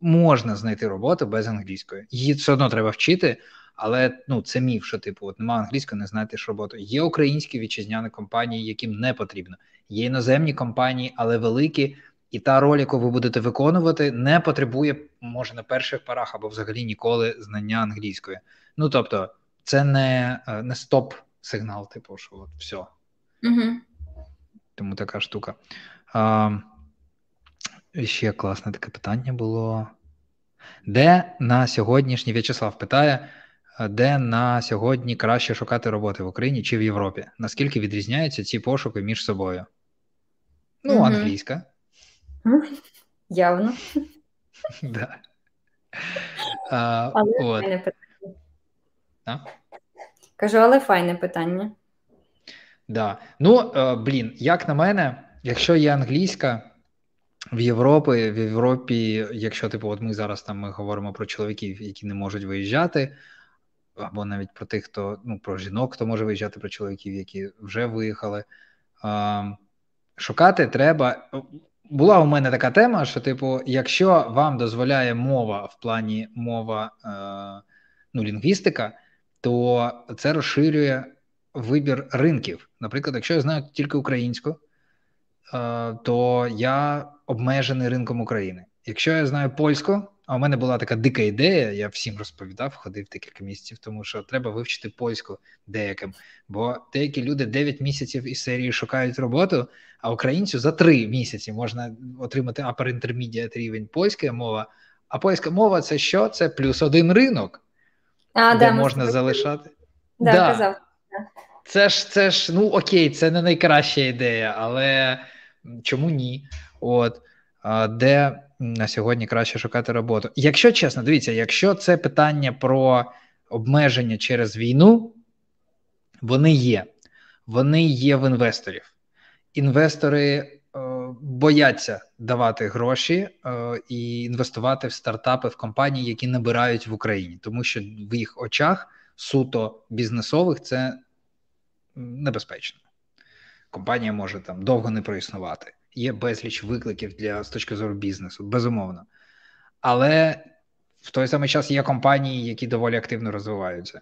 Speaker 1: можна знайти роботу без англійської. Її все одно треба вчити, але ну це міф, що типу от немає англійської, не знайдеш роботу. Є українські вітчизняні компанії, яким не потрібно. Є іноземні компанії, але великі. І та роль, яку ви будете виконувати, не потребує, може, на перших парах або взагалі ніколи знання англійської. Ну тобто, це не е, не стоп-сигнал, типу, що от все.
Speaker 2: Угу.
Speaker 1: Тому така штука. А, Ще класне таке питання було. Де на сьогоднішній В'ячеслав питає, де на сьогодні краще шукати роботи в Україні чи в Європі? Наскільки відрізняються ці пошуки між собою? Ну, угу. англійська.
Speaker 2: Явно.
Speaker 1: Да.
Speaker 2: А, але от. файне питання. А? Кажу, але файне питання.
Speaker 1: Да. Ну, е, блін, як на мене, якщо є англійська. В Європі, в Європі, якщо типу, от ми зараз там ми говоримо про чоловіків, які не можуть виїжджати, або навіть про тих, хто ну про жінок, хто може виїжджати, про чоловіків, які вже виїхали. А, Шукати треба. Була у мене така тема, що, типу, якщо вам дозволяє мова в плані мова, е, ну, лінгвістика, то це розширює вибір ринків. Наприклад, якщо я знаю тільки українську, е, то я обмежений ринком України. Якщо я знаю польську, а у мене була така дика ідея, я всім розповідав, ходив декілька місяців, тому що треба вивчити польську деяким. Бо деякі люди 9 місяців із серії шукають роботу, а українцю за 3 місяці можна отримати upper intermediate рівень польська мова. А польська мова це що? Це плюс один ринок, а, де да, можна залишати.
Speaker 2: Да, да. казав.
Speaker 1: Це ж це ж ну окей, це не найкраща ідея, але чому ні? От де на сьогодні краще шукати роботу. Якщо чесно, дивіться, якщо це питання про обмеження через війну, вони є. Вони є в інвесторів. Інвестори е, бояться давати гроші е, і інвестувати в стартапи в компанії, які набирають в Україні, тому що в їх очах суто бізнесових це небезпечно. Компанія може там довго не проіснувати є безліч викликів для з точки зору бізнесу, безумовно. Але в той самий час є компанії, які доволі активно розвиваються.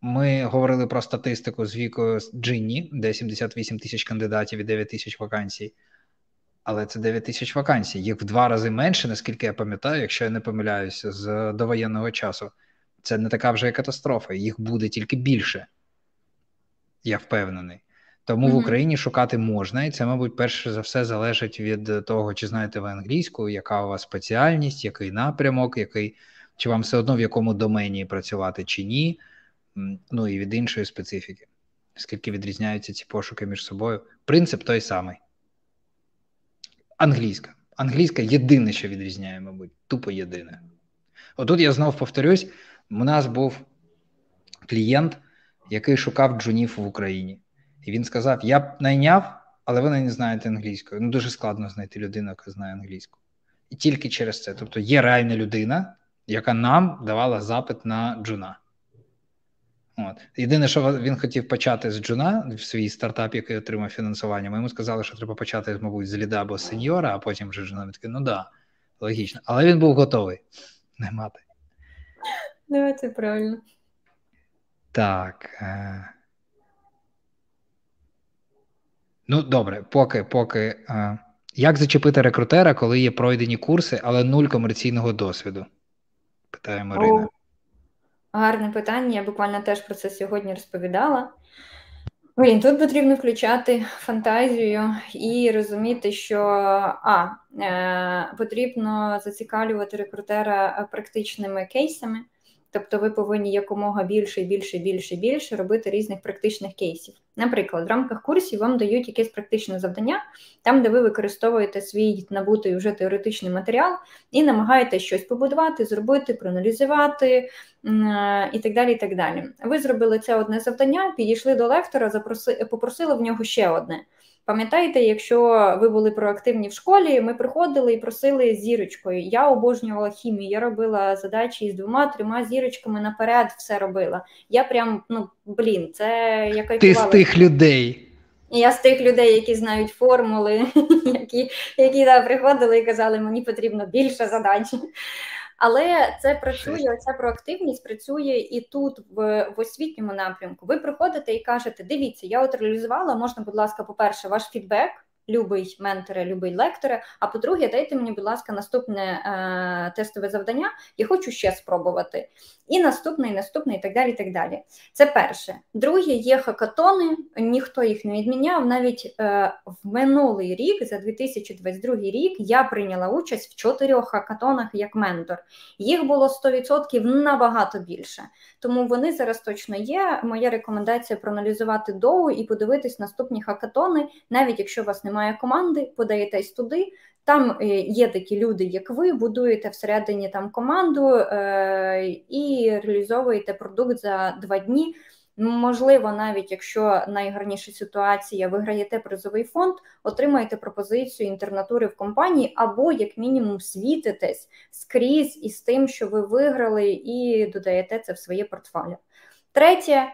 Speaker 1: Ми говорили про статистику з вікою Джинні, де 78 тисяч кандидатів і 9 тисяч вакансій. Але це 9 тисяч вакансій. Їх в два рази менше, наскільки я пам'ятаю, якщо я не помиляюся, з довоєнного часу. Це не така вже катастрофа, їх буде тільки більше. Я впевнений. Тому mm-hmm. в Україні шукати можна, і це, мабуть, перше за все залежить від того, чи знаєте ви англійську, яка у вас спеціальність, який напрямок, який чи вам все одно в якому домені працювати чи ні, ну і від іншої специфіки. Скільки відрізняються ці пошуки між собою? Принцип той самий. Англійська. Англійська єдине, що відрізняє, мабуть, тупо єдине. Отут я знов повторюсь: у нас був клієнт, який шукав джунів в Україні. І він сказав: Я б найняв, але ви не знаєте англійською. Ну дуже складно знайти людину, яка знає англійську. І тільки через це. Тобто є реальна людина, яка нам давала запит на джуна. От. Єдине, що він хотів почати з джуна в свій стартап, який отримав фінансування. Ми йому сказали, що треба почати, мабуть, з ліда або сеньора, а потім вже джуна. Він такий, ну да, логічно. Але він був готовий не мати.
Speaker 2: Ну, це правильно.
Speaker 1: Так. Е, Ну, добре, поки, поки. А, Як зачепити рекрутера, коли є пройдені курси, але нуль комерційного досвіду? Питає Марина. О,
Speaker 2: гарне питання. Я буквально теж про це сьогодні розповідала. Блін, тут потрібно включати фантазію і розуміти, що а, е, потрібно зацікавлювати рекрутера практичними кейсами. Тобто ви повинні якомога більше, більше, більше, більше робити різних практичних кейсів. Наприклад, в рамках курсів вам дають якесь практичне завдання, там, де ви використовуєте свій набутий вже теоретичний матеріал і намагаєтесь щось побудувати, зробити, проаналізувати і так далі. і так далі. Ви зробили це одне завдання, підійшли до лектора, запросили, попросили в нього ще одне. Пам'ятаєте, якщо ви були проактивні в школі, ми приходили і просили зірочкою. Я обожнювала хімію, я робила задачі з двома-трьома зірочками наперед, все робила. Я прям, ну блін, це я
Speaker 1: Ти з тих людей.
Speaker 2: Я з тих людей, які знають формули, які які да, приходили і казали, мені потрібно більше задач. Але це працює, ця проактивність працює і тут, в, в освітньому напрямку. Ви приходите і кажете: дивіться, я от реалізувала, можна, будь ласка, по-перше, ваш фідбек любий менторе, любий лекторе. А по-друге, дайте мені, будь ласка, наступне е, тестове завдання. Я хочу ще спробувати. І наступне, і наступне, і так далі. і так далі. Це перше. Друге, є хакатони, ніхто їх не відміняв. Навіть е, в минулий рік, за 2022 рік, я прийняла участь в чотирьох хакатонах як ментор. Їх було 100% набагато більше. Тому вони зараз точно є. Моя рекомендація проаналізувати доу і подивитись наступні хакатони, навіть якщо у вас немає команди, подаєтесь туди. Там е, є такі люди, як ви, будуєте всередині там команду е, і реалізовуєте продукт за два дні. Можливо, навіть якщо найгарніша ситуація виграєте призовий фонд, отримаєте пропозицію інтернатури в компанії, або, як мінімум, світитесь скрізь із тим, що ви виграли, і додаєте це в своє портфоліо. Третє.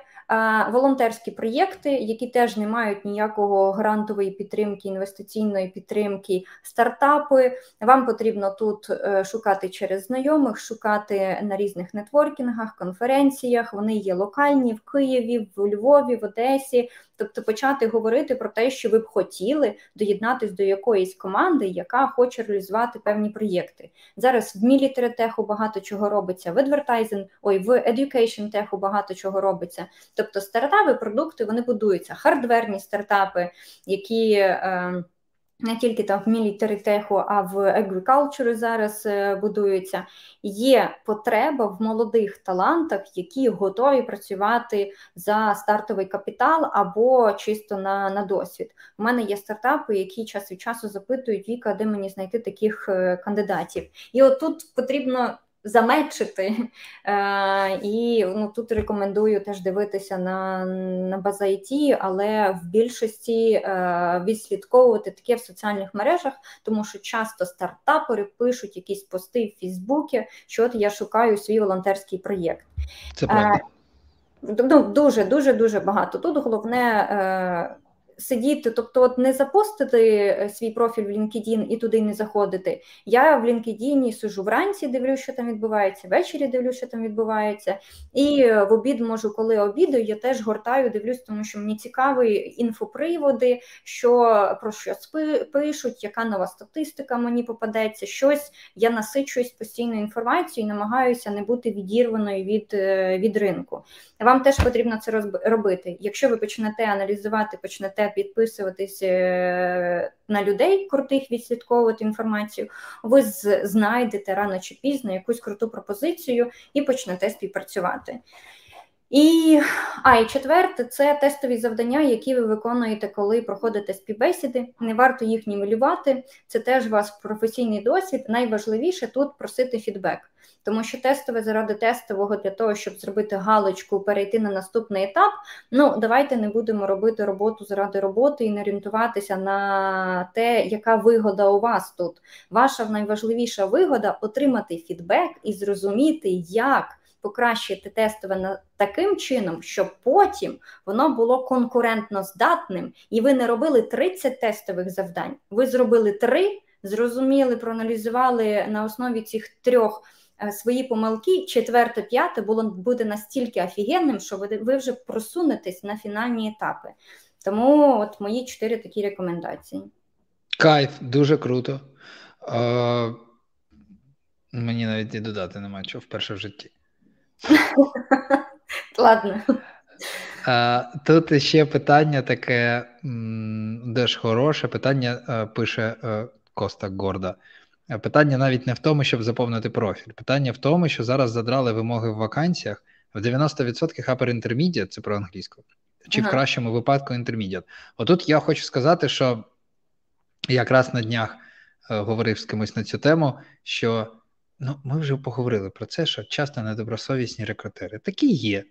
Speaker 2: Волонтерські проєкти, які теж не мають ніякого грантової підтримки, інвестиційної підтримки, стартапи. Вам потрібно тут е, шукати через знайомих, шукати на різних нетворкінгах, конференціях. Вони є локальні в Києві, в Львові, в Одесі. Тобто почати говорити про те, що ви б хотіли доєднатися до якоїсь команди, яка хоче реалізувати певні проєкти. Зараз в мілітаритеху багато чого робиться, в адвертайзинг, ой, в education теху багато чого робиться. Тобто стартапи, продукти вони будуються, хардверні стартапи, які. Е, не тільки там в мілітарітеху, а в agriculture зараз е, будуються. Є потреба в молодих талантах, які готові працювати за стартовий капітал або чисто на на досвід. У мене є стартапи, які час від часу запитують Віка, де мені знайти таких е, кандидатів. І от тут потрібно замечити. Е, І ну, тут рекомендую теж дивитися на на база IT, але в більшості е, відслідковувати таке в соціальних мережах, тому що часто стартапери пишуть якісь пости в Фейсбуці, що от я шукаю свій волонтерський проєкт.
Speaker 1: Це правда. Е,
Speaker 2: ну, Дуже дуже дуже багато. Тут головне. Е, сидіти, тобто от не запостити е, свій профіль в LinkedIn і туди не заходити. Я в LinkedIn сижу вранці, дивлюся, що там відбувається, ввечері дивлюся, що там відбувається. І в обід можу, коли обідаю, я теж гортаю, дивлюсь, тому що мені цікаві інфоприводи, що про що пишуть, яка нова статистика мені попадеться, щось я насичуюсь постійною інформацією і намагаюся не бути відірваною від, е, від ринку. Вам теж потрібно це робити. Якщо ви почнете аналізувати, почнете підписуватись е, на людей, крутих відслідковувати інформацію, ви знайдете рано чи пізно якусь круту пропозицію і почнете співпрацювати. І а і четверте, це тестові завдання, які ви виконуєте, коли проходите співбесіди. Не варто їх нівелювати. Це теж ваш професійний досвід. Найважливіше тут просити фідбек, тому що тестове заради тестового для того, щоб зробити галочку, перейти на наступний етап. Ну давайте не будемо робити роботу заради роботи і не орієнтуватися на те, яка вигода у вас тут. Ваша найважливіша вигода отримати фідбек і зрозуміти, як покращити тестове таким чином, щоб потім воно було конкурентно здатним, і ви не робили 30 тестових завдань. Ви зробили три, зрозуміли, проаналізували на основі цих трьох. Е, свої помилки, четверте, п'яте було буде настільки офігенним, що ви ви вже просунетесь на фінальні етапи. Тому от мої чотири такі рекомендації.
Speaker 1: Кайф, дуже круто. Е, Мені навіть і додати нема чого вперше в житті.
Speaker 2: Ладно.
Speaker 1: Тут ще питання таке теж хороше. Питання е, пише е, Коста Горда. Питання навіть не в тому, щоб заповнити профіль. Питання в тому, що зараз задрали вимоги в вакансіях в 90% upper intermediate, це про англійську, чи ага. в кращому випадку intermediate. Отут я хочу сказати, що якраз на днях е, говорив з кимось на цю тему, що Ну, ми вже поговорили про це, що часто недобросовісні рекрутери такі є.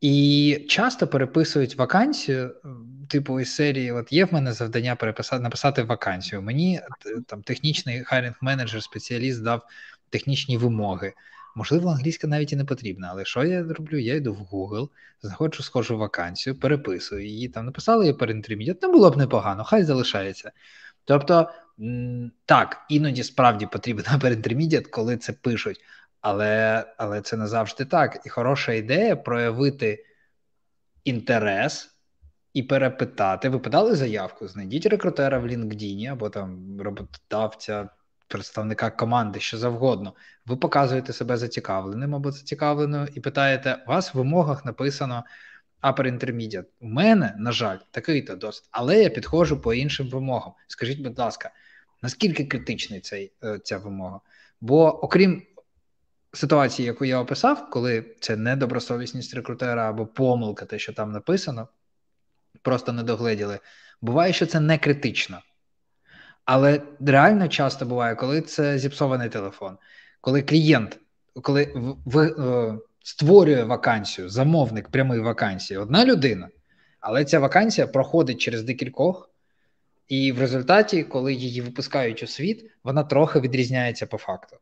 Speaker 1: І часто переписують вакансію, типу із серії: От є в мене завдання переписати написати вакансію. Мені там технічний хайринг менеджер, спеціаліст дав технічні вимоги. Можливо, англійська навіть і не потрібна, але що я роблю? Я йду в Google, знаходжу схожу вакансію, переписую її. Там написали її перінтермідіат, не було б непогано, хай залишається. Тобто так, іноді справді потрібен інтермедіат, коли це пишуть, але але це не завжди так. І хороша ідея проявити інтерес і перепитати. Ви подали заявку, знайдіть рекрутера в LinkedIn або там роботодавця, представника команди, що завгодно. Ви показуєте себе зацікавленим або зацікавленою і питаєте: у вас в вимогах написано upper intermediate. У мене, на жаль, такий-то досвід, але я підходжу по іншим вимогам. Скажіть, будь ласка, наскільки критичний цей, е, ця вимога? Бо окрім ситуації, яку я описав, коли це недобросовісність рекрутера або помилка, те, що там написано, просто не догледіли, буває, що це не критично. Але реально часто буває, коли це зіпсований телефон, коли клієнт, коли ви. Е, створює вакансію, замовник прямої вакансії, одна людина, але ця вакансія проходить через декількох, і в результаті, коли її випускають у світ, вона трохи відрізняється по факту.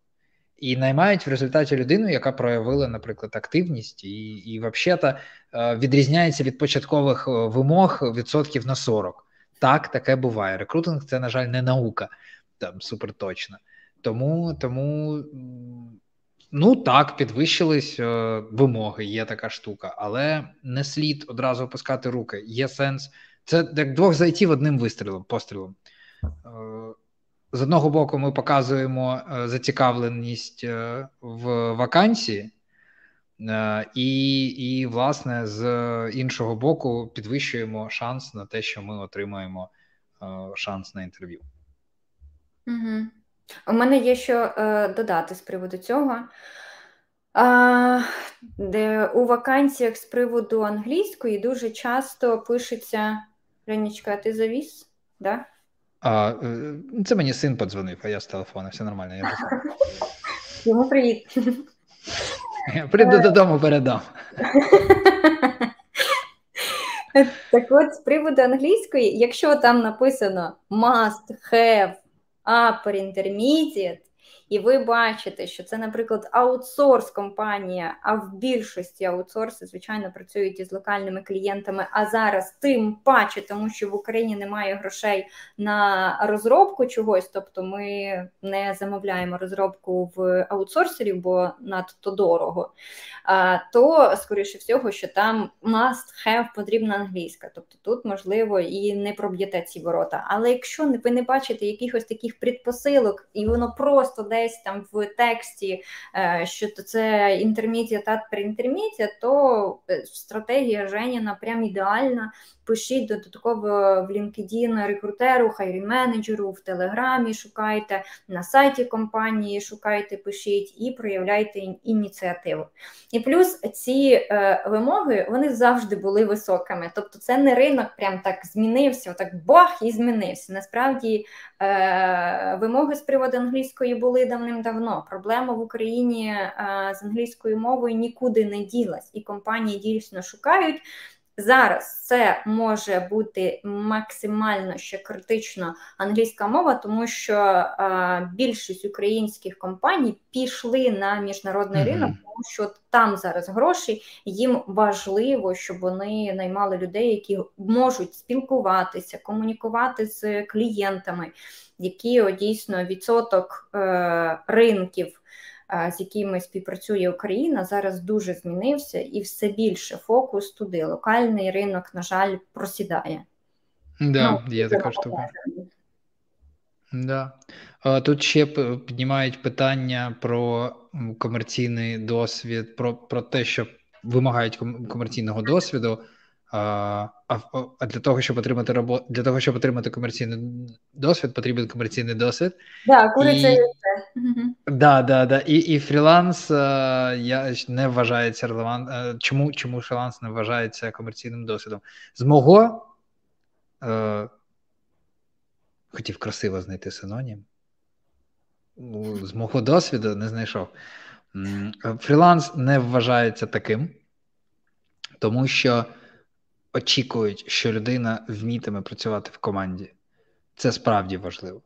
Speaker 1: І наймають в результаті людину, яка проявила, наприклад, активність, і і взагалі відрізняється від початкових вимог відсотків на 40. Так, таке буває. Рекрутинг це, на жаль, не наука там супер точно. Тому, тому ну так, підвищились е, вимоги, є така штука, але не слід одразу опускати руки. Є сенс. Це як двох зайців одним вистрілом, пострілом. Е, з одного боку, ми показуємо е, зацікавленість е, в вакансії, е, і, і, власне, з іншого боку, підвищуємо шанс на те, що ми отримаємо е, шанс на інтерв'ю.
Speaker 2: Угу. У мене є що е, додати з приводу цього. А, де У вакансіях з приводу англійської дуже часто пишеться Ренічка, ти завіс? Да?
Speaker 1: А, е, Це мені син подзвонив, а я з телефону, все нормально. Я
Speaker 2: Йому привіт.
Speaker 1: Я прийду додому, передам.
Speaker 2: Так от, з приводу англійської, якщо там написано must have upper intermediate, і ви бачите, що це, наприклад, аутсорс компанія, а в більшості аутсорси, звичайно, працюють із локальними клієнтами. А зараз тим паче, тому що в Україні немає грошей на розробку чогось, тобто ми не замовляємо розробку в аутсорсерів, бо надто дорого. То, скоріше всього, що там must have потрібна англійська. Тобто тут, можливо, і не проб'єте ці ворота. Але якщо ви не бачите якихось таких предпосилок, і воно просто де десь там в тексті, е, що це інтермедіат, інтермедіат, то е, стратегія Женіна прям ідеальна пишіть додатково в LinkedIn рекрутеру, хайрі менеджеру, в Телеграмі шукайте, на сайті компанії шукайте, пишіть і проявляйте ініціативу. І плюс ці е, вимоги вони завжди були високими. Тобто це не ринок прям так змінився, так бах і змінився. Насправді е, вимоги з приводу англійської були давним-давно. Проблема в Україні е, з англійською мовою нікуди не ділась, і компанії дійсно шукають. Зараз це може бути максимально ще критично англійська мова, тому що а, більшість українських компаній пішли на міжнародний mm-hmm. ринок, тому що там зараз гроші, їм важливо, щоб вони наймали людей, які можуть спілкуватися, комунікувати з клієнтами, які о, дійсно відсоток е, ринків з якими співпрацює Україна, зараз дуже змінився і все більше фокус туди. Локальний ринок, на жаль, просідає.
Speaker 1: Да, ну, є така штука. Да. Тут ще піднімають питання про комерційний досвід, про про те, що вимагають комерційного досвіду. А а для того, щоб отримати робо... для того, щоб отримати комерційний досвід, потрібен комерційний досвід.
Speaker 2: Да, куриця і...
Speaker 1: Да, да, да. І і фріланс я не вважається релевант. Чому чому фріланс не вважається комерційним досвідом? З мого е, хотів красиво знайти синонім. Ну, з мого досвіду не знайшов. Фріланс не вважається таким, тому що очікують, що людина вмітиме працювати в команді. Це справді важливо.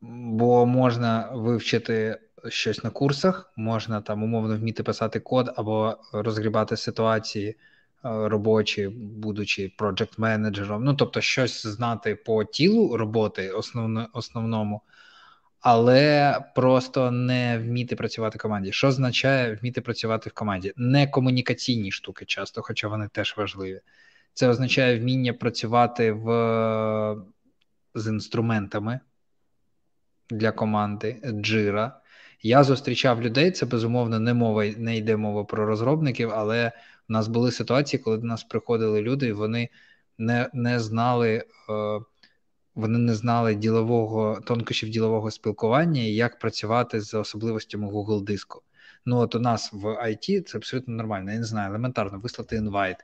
Speaker 1: Бо можна вивчити щось на курсах, можна там умовно вміти писати код або розгрібати ситуації е, робочі, будучи проджект менеджером. Ну тобто, щось знати по тілу роботи основно, основному, але просто не вміти працювати в команді. Що означає вміти працювати в команді? Не комунікаційні штуки часто, хоча вони теж важливі. Це означає вміння працювати в, з інструментами для команди Jira. Я зустрічав людей. Це безумовно не мова, не йде мова про розробників, але в нас були ситуації, коли до нас приходили люди, і вони не не знали. Е, вони не знали ділового тонкощів ділового спілкування і як працювати з особливостями Google диску. Ну от у нас в IT це абсолютно нормально. Я не знаю, елементарно вислати інвайт,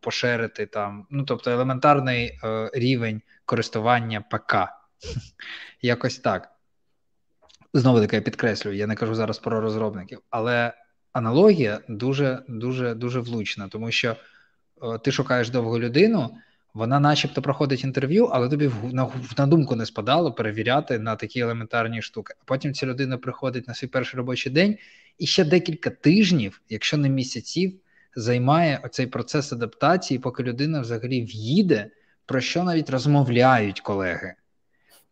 Speaker 1: поширити там, ну тобто елементарний е, рівень користування ПК. Якось так. Знову таки я підкреслюю, я не кажу зараз про розробників, але аналогія дуже дуже дуже влучна, тому що е, ти шукаєш довгу людину, Вона, начебто, проходить інтерв'ю, але тобі на, на думку не спадало перевіряти на такі елементарні штуки. А потім ця людина приходить на свій перший робочий день і ще декілька тижнів, якщо не місяців, займає оцей процес адаптації, поки людина взагалі в'їде, про що навіть розмовляють колеги.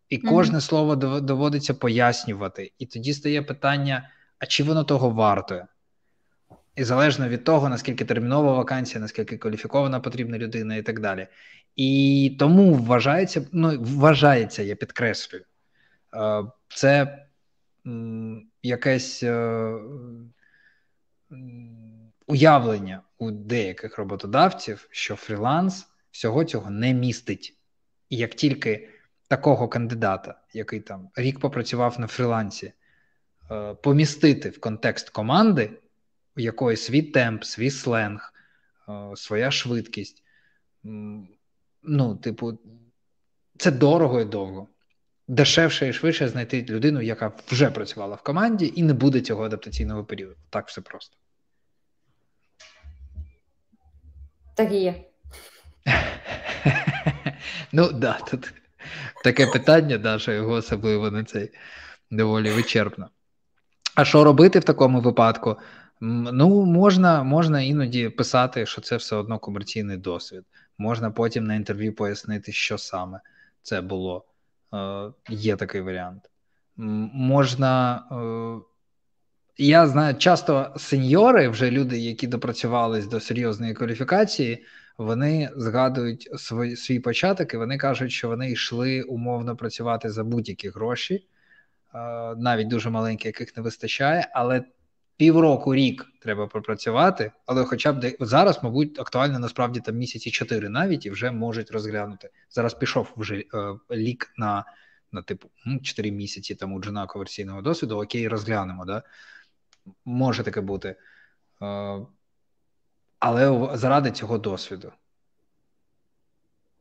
Speaker 1: І кожне mm-hmm. слово доводиться пояснювати. І тоді стає питання: а чи воно того вартує? І залежно від того, наскільки термінова вакансія, наскільки кваліфікована потрібна людина і так далі. І тому вважається, ну, вважається, я підкреслюю, е, це якесь е, уявлення у деяких роботодавців, що фріланс всього цього не містить. І як тільки такого кандидата, який там рік попрацював на фрілансі, е, помістити в контекст команди, у якої свій темп, свій сленг, е, своя швидкість, ну, типу, це дорого і довго. Дешевше і швидше знайти людину, яка вже працювала в команді, і не буде цього адаптаційного періоду. Так все просто.
Speaker 2: Так і є.
Speaker 1: Ну, да, тут таке питання, да, що його особливо на цей доволі вичерпно. А що робити в такому випадку? Ну, можна можна іноді писати, що це все одно комерційний досвід. Можна потім на інтерв'ю пояснити, що саме це було. Е, Є такий варіант. Можна. Е, я знаю, часто сеньори, вже люди, які допрацювались до серйозної кваліфікації, вони згадують свій, свій початок і вони кажуть, що вони йшли умовно працювати за будь-які гроші, е, навіть дуже маленькі, яких не вистачає, але півроку рік треба пропрацювати, але хоча б де зараз, мабуть, актуально насправді там місяці чотири навіть і вже можуть розглянути. Зараз пішов вже е, лік на на типу 4 місяці там у джуна комерційного досвіду. Окей, розглянемо. да? Може таке бути. Е, але заради цього досвіду.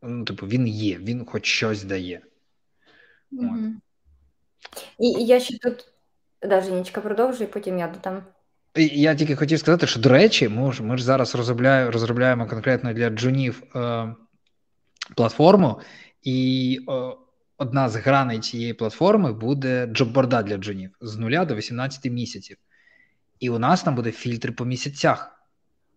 Speaker 1: Ну, типу, він є, він хоч щось дає.
Speaker 2: Угу. І, і я ще тут Да, Женечка, продовжуй, потім я додам.
Speaker 1: Я тільки хотів сказати, що, до речі, ми ж, ми ж зараз розробляємо розробляємо конкретно для джунів е, платформу, і е, одна з граней цієї платформи буде джобборда для джунів з нуля до 18 місяців. І у нас там буде фільтр по місяцях.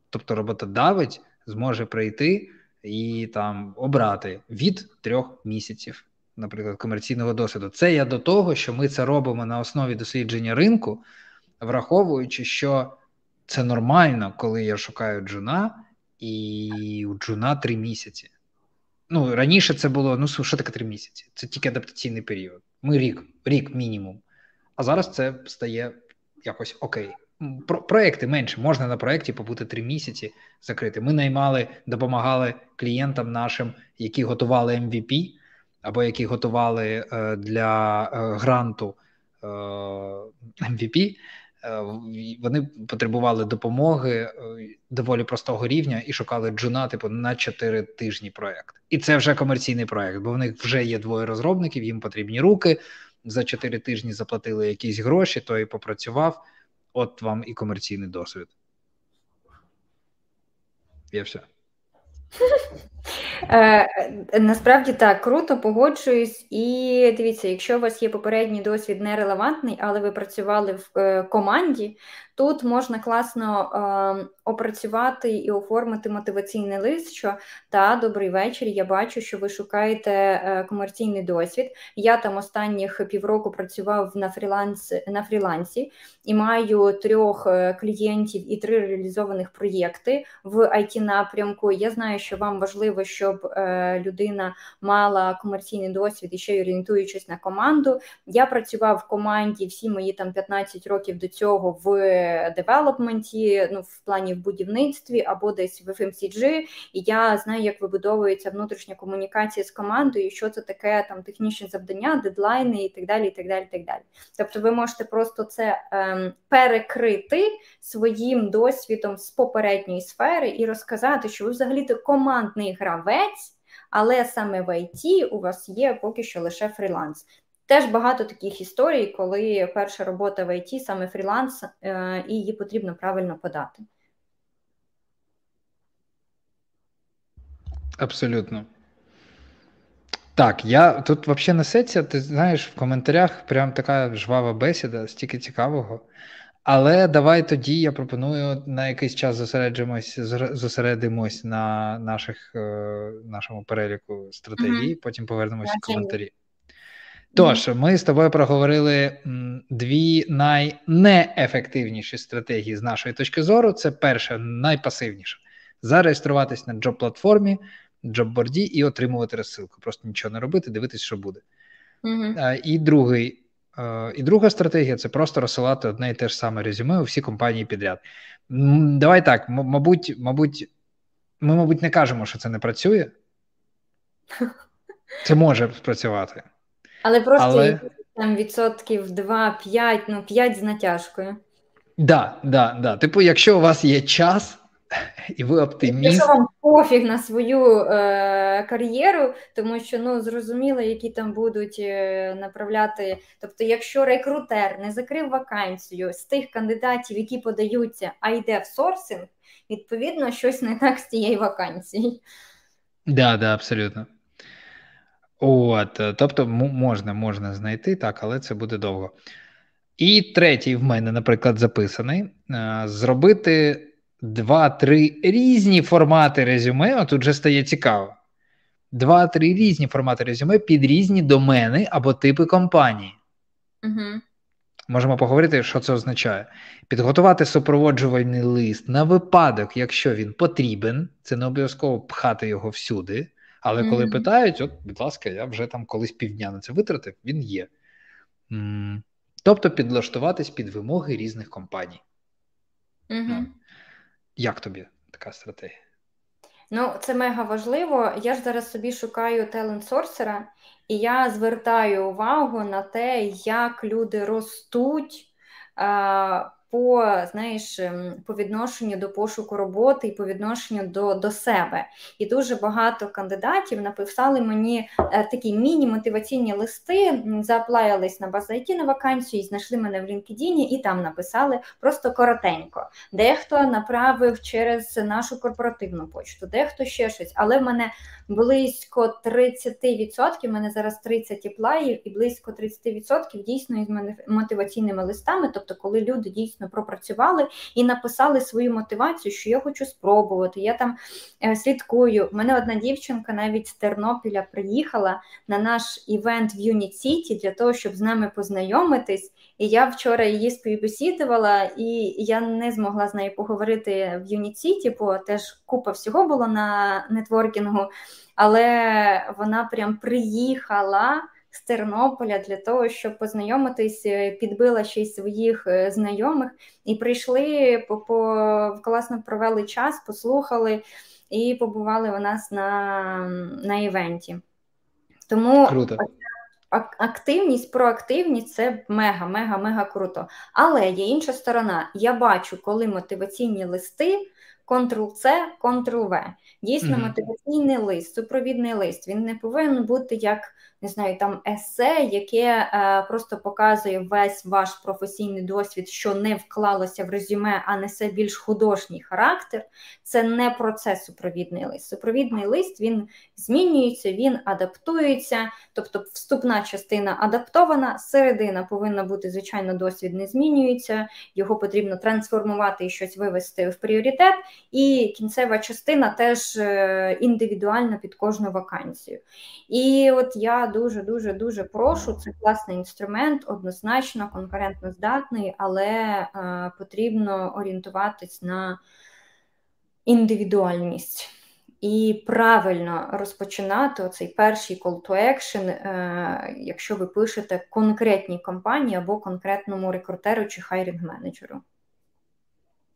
Speaker 1: Тобто роботодавець зможе прийти і там обрати від трьох місяців наприклад, комерційного досвіду. Це я до того, що ми це робимо на основі дослідження ринку, враховуючи, що це нормально, коли я шукаю джуна, і у джуна три місяці. Ну, раніше це було, ну, що таке три місяці? Це тільки адаптаційний період. Ми рік, рік мінімум. А зараз це стає якось окей. Про, проекти менше, можна на проєкті побути три місяці закрити. Ми наймали, допомагали клієнтам нашим, які готували MVP, або які готували е, для е, гранту е, MVP, вони потребували допомоги доволі простого рівня і шукали джуна, типу на 4 тижні проект. І це вже комерційний проект, бо в них вже є двоє розробників, їм потрібні руки. За 4 тижні заплатили якісь гроші, той попрацював. От вам і комерційний досвід. Я все.
Speaker 2: Е, Насправді так, круто, погоджуюсь. І дивіться, якщо у вас є попередній досвід нерелевантний, але ви працювали в е, команді, тут можна класно е, опрацювати і оформити мотиваційний лист, що та добрий вечір. Я бачу, що ви шукаєте е, комерційний досвід. Я там останніх півроку працював на фріланс на фрілансі і маю трьох е, клієнтів і три реалізованих проєкти в it напрямку. Я знаю, що вам важливо, щоб е, людина мала комерційний досвід і ще й орієнтуючись на команду. Я працював в команді всі мої там 15 років до цього в девелопменті, ну в плані в будівництві або десь в FMCG, і я знаю, як вибудовується внутрішня комунікація з командою, що це таке там технічне завдання, дедлайни і так далі. і так далі, і так далі. Тобто, ви можете просто це ем, перекрити своїм досвідом з попередньої сфери і розказати, що ви взагалі то командний гравець. Але саме в ІТ у вас є поки що лише фріланс. Теж багато таких історій, коли перша робота в ІТ саме фріланс, е, і її потрібно правильно подати.
Speaker 1: Абсолютно. Так, я тут взагалі несеться, ти знаєш, в коментарях прям така жвава бесіда, стільки цікавого. Але давай тоді я пропоную на якийсь час зосереджимось, зосередимось на наших, е, нашому переліку стратегії, mm-hmm. потім повернемось в коментарі. Тож, ми з тобою проговорили дві найнеефективніші стратегії з нашої точки зору. Це перша, найпасивніша. Зареєструватись на джоб-платформі, джоб-борді і отримувати розсилку. Просто нічого не робити, дивитись, що буде. Mm-hmm. І другий, і друга стратегія це просто розсилати одне і те ж саме резюме у всі компанії підряд. Давай так, мабуть, мабуть, ми, мабуть, не кажемо, що це не працює. Це може спрацювати.
Speaker 2: Але просто Але... там відсотків 2-5, ну 5 з натяжкою.
Speaker 1: Да, да, да. Типу, якщо у вас є час. І ви оптиміст.
Speaker 2: Якщо вам пофіг на свою е, кар'єру, тому що ну зрозуміло, які там будуть е, направляти. Тобто, якщо рекрутер не закрив вакансію з тих кандидатів, які подаються, а йде в сорсинг, відповідно, щось не так з тією вакансією.
Speaker 1: Да, да, абсолютно. От, е, тобто, можна можна знайти так, але це буде довго. І третій в мене, наприклад, записаний: е, зробити два-три різні формати резюме. а тут вже стає цікаво. Два-три різні формати резюме під різні домени або типи компанії.
Speaker 2: Угу.
Speaker 1: Можемо поговорити, що це означає. Підготувати супроводжувальний лист на випадок, якщо він потрібен, це не обов'язково пхати його всюди. Але коли mm-hmm. питають, от, будь ласка, я вже там колись півдня на це витратив, він є. Тобто підлаштуватись під вимоги різних компаній.
Speaker 2: Mm-hmm.
Speaker 1: Як тобі така стратегія?
Speaker 2: Ну, це мега важливо. Я ж зараз собі шукаю талент-сорсера, і я звертаю увагу на те, як люди ростуть. По знаєш, ем, по відношенню до пошуку роботи і по відношенню до до себе. І дуже багато кандидатів написали мені е, такі міні-мотиваційні листи, зааплаялись на базу IT на вакансію, і знайшли мене в LinkedIn і там написали просто коротенько. Дехто направив через нашу корпоративну почту, дехто ще щось, але в мене близько 30%, в мене зараз 30 аплаїв, і близько 30% дійсно із мотиваційними листами, тобто, коли люди дійсно пропрацювали і написали свою мотивацію, що я хочу спробувати. Я там е, слідкую. У мене одна дівчинка навіть з Тернопіля приїхала на наш івент в Юніт Сіті для того, щоб з нами познайомитись. І я вчора її співбесідувала, і я не змогла з нею поговорити в Юніт Сіті, бо теж купа всього було на нетворкінгу але вона прям приїхала з Тернополя для того, щоб познайомитись, е, підбила ще й своїх е, знайомих і прийшли по, по класно провели час, послухали і побували у нас на, на івенті. Тому
Speaker 1: Круто.
Speaker 2: Активність, проактивність це мега, мега, мега круто. Але є інша сторона. Я бачу, коли мотиваційні листи Ctrl-C, Ctrl-V. Дійсно, mm-hmm. мотиваційний лист, супровідний лист. Він не повинен бути як не знаю, там есе, яке е, просто показує весь ваш професійний досвід, що не вклалося в резюме, а несе більш художній характер. Це не процес супровідний лист. Супровідний лист він змінюється, він адаптується, тобто вступна частина адаптована, середина повинна бути, звичайно, досвід не змінюється, його потрібно трансформувати і щось вивести в пріоритет, і кінцева частина теж е, індивідуальна під кожну вакансію. І от я дуже дуже дуже прошу. Це класний інструмент, однозначно конкурентно здатний, але е, потрібно орієнтуватись на індивідуальність. І правильно розпочинати оцей перший call to action, е, якщо ви пишете конкретній компанії або конкретному рекрутеру чи хайрінг менеджеру.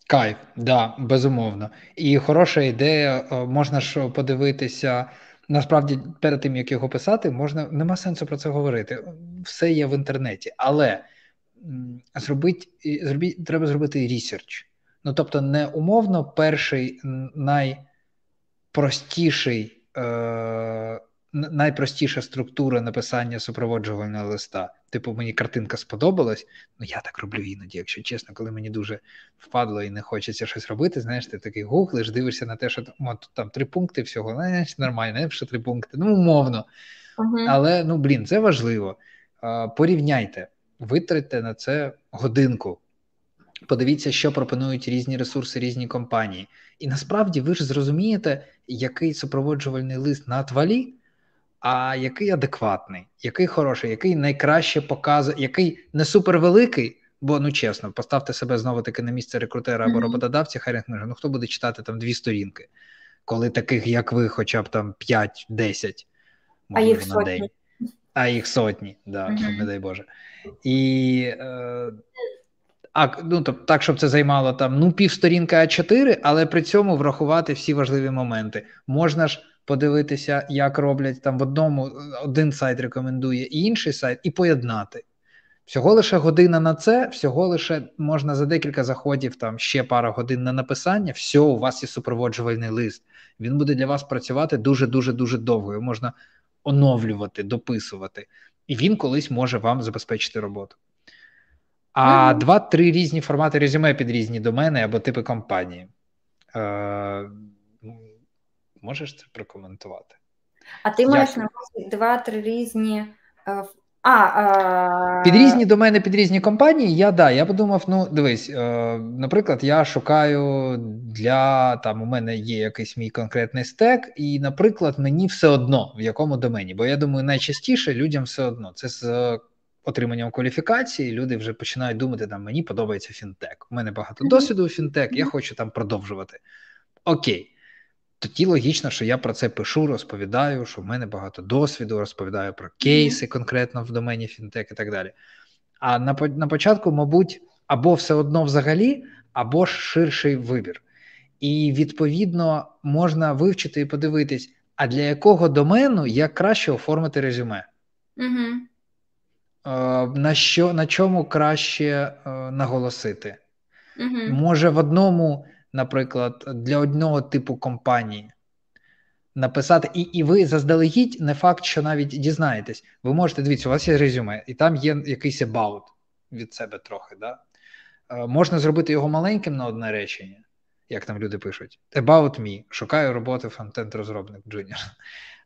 Speaker 1: Кайф, да, безумовно. І хороша ідея, е, можна ж подивитися Насправді, перед тим як його писати, можна нема сенсу про це говорити. Все є в інтернеті, але зробить, зробіть, треба зробити research. Ну тобто, не умовно перший найпростіший е, найпростіша структура написання супроводжувального листа. Типу, мені картинка сподобалась. Ну я так роблю іноді, якщо чесно, коли мені дуже впадло і не хочеться щось робити. Знаєш, ти такий гуглиш, дивишся на те, що там, там три пункти всього, знаєш, нормально, що три пункти, ну умовно. Uh-huh. Але ну блін, це важливо. Порівняйте, витратьте на це годинку. Подивіться, що пропонують різні ресурси, різні компанії. І насправді ви ж зрозумієте, який супроводжувальний лист на твалі, а який адекватний, який хороший, який найкраще показує, який не супервеликий, бо ну чесно, поставте себе знову таки на місце рекрутера або роботодавця, хай ну хто буде читати там дві сторінки, коли таких, як ви, хоча б там 5-10
Speaker 2: а їх на день.
Speaker 1: А їх сотні, да, mm-hmm. не дай Боже. І е, а, ну, тобто, так, щоб це займало там ну півсторінка А4, але при цьому врахувати всі важливі моменти. Можна ж подивитися, як роблять там в одному один сайт рекомендує і інший сайт, і поєднати. Всього лише година на це, всього лише можна за декілька заходів, там ще пара годин на написання. все, у вас є супроводжувальний лист. Він буде для вас працювати дуже дуже дуже довго. Його можна оновлювати, дописувати, і він колись може вам забезпечити роботу. А два-три різні формати резюме під різні домени або типи компанії. Е, Можеш це прокоментувати?
Speaker 2: А ти Як? маєш на увазі два-три різні. Е, а, а...
Speaker 1: Під різні домени, під різні компанії, я да, я подумав: ну, дивись, е, наприклад, я шукаю для там, у мене є якийсь мій конкретний стек, і, наприклад, мені все одно в якому домені. Бо я думаю, найчастіше людям все одно. Це з отриманням кваліфікації люди вже починають думати, там мені подобається фінтек. У мене багато досвіду у фінтек, я хочу там продовжувати. Окей. Тоді логічно, що я про це пишу, розповідаю, що в мене багато досвіду, розповідаю про кейси конкретно в домені фінтек і так далі. А на на початку, мабуть, або все одно взагалі, або ж ширший вибір. І відповідно можна вивчити і подивитись, а для якого домену як краще оформити резюме.
Speaker 2: Угу.
Speaker 1: На що, на чому краще е, наголосити?
Speaker 2: Угу.
Speaker 1: Може, в одному, наприклад, для одного типу компанії написати, і і ви заздалегідь не факт, що навіть дізнаєтесь. Ви можете дивіться, у вас є резюме, і там є якийсь about від себе трохи. Да? Е, можна зробити його маленьким на одне речення, як там люди пишуть. About me. Шукаю роботи frontend розробник junior.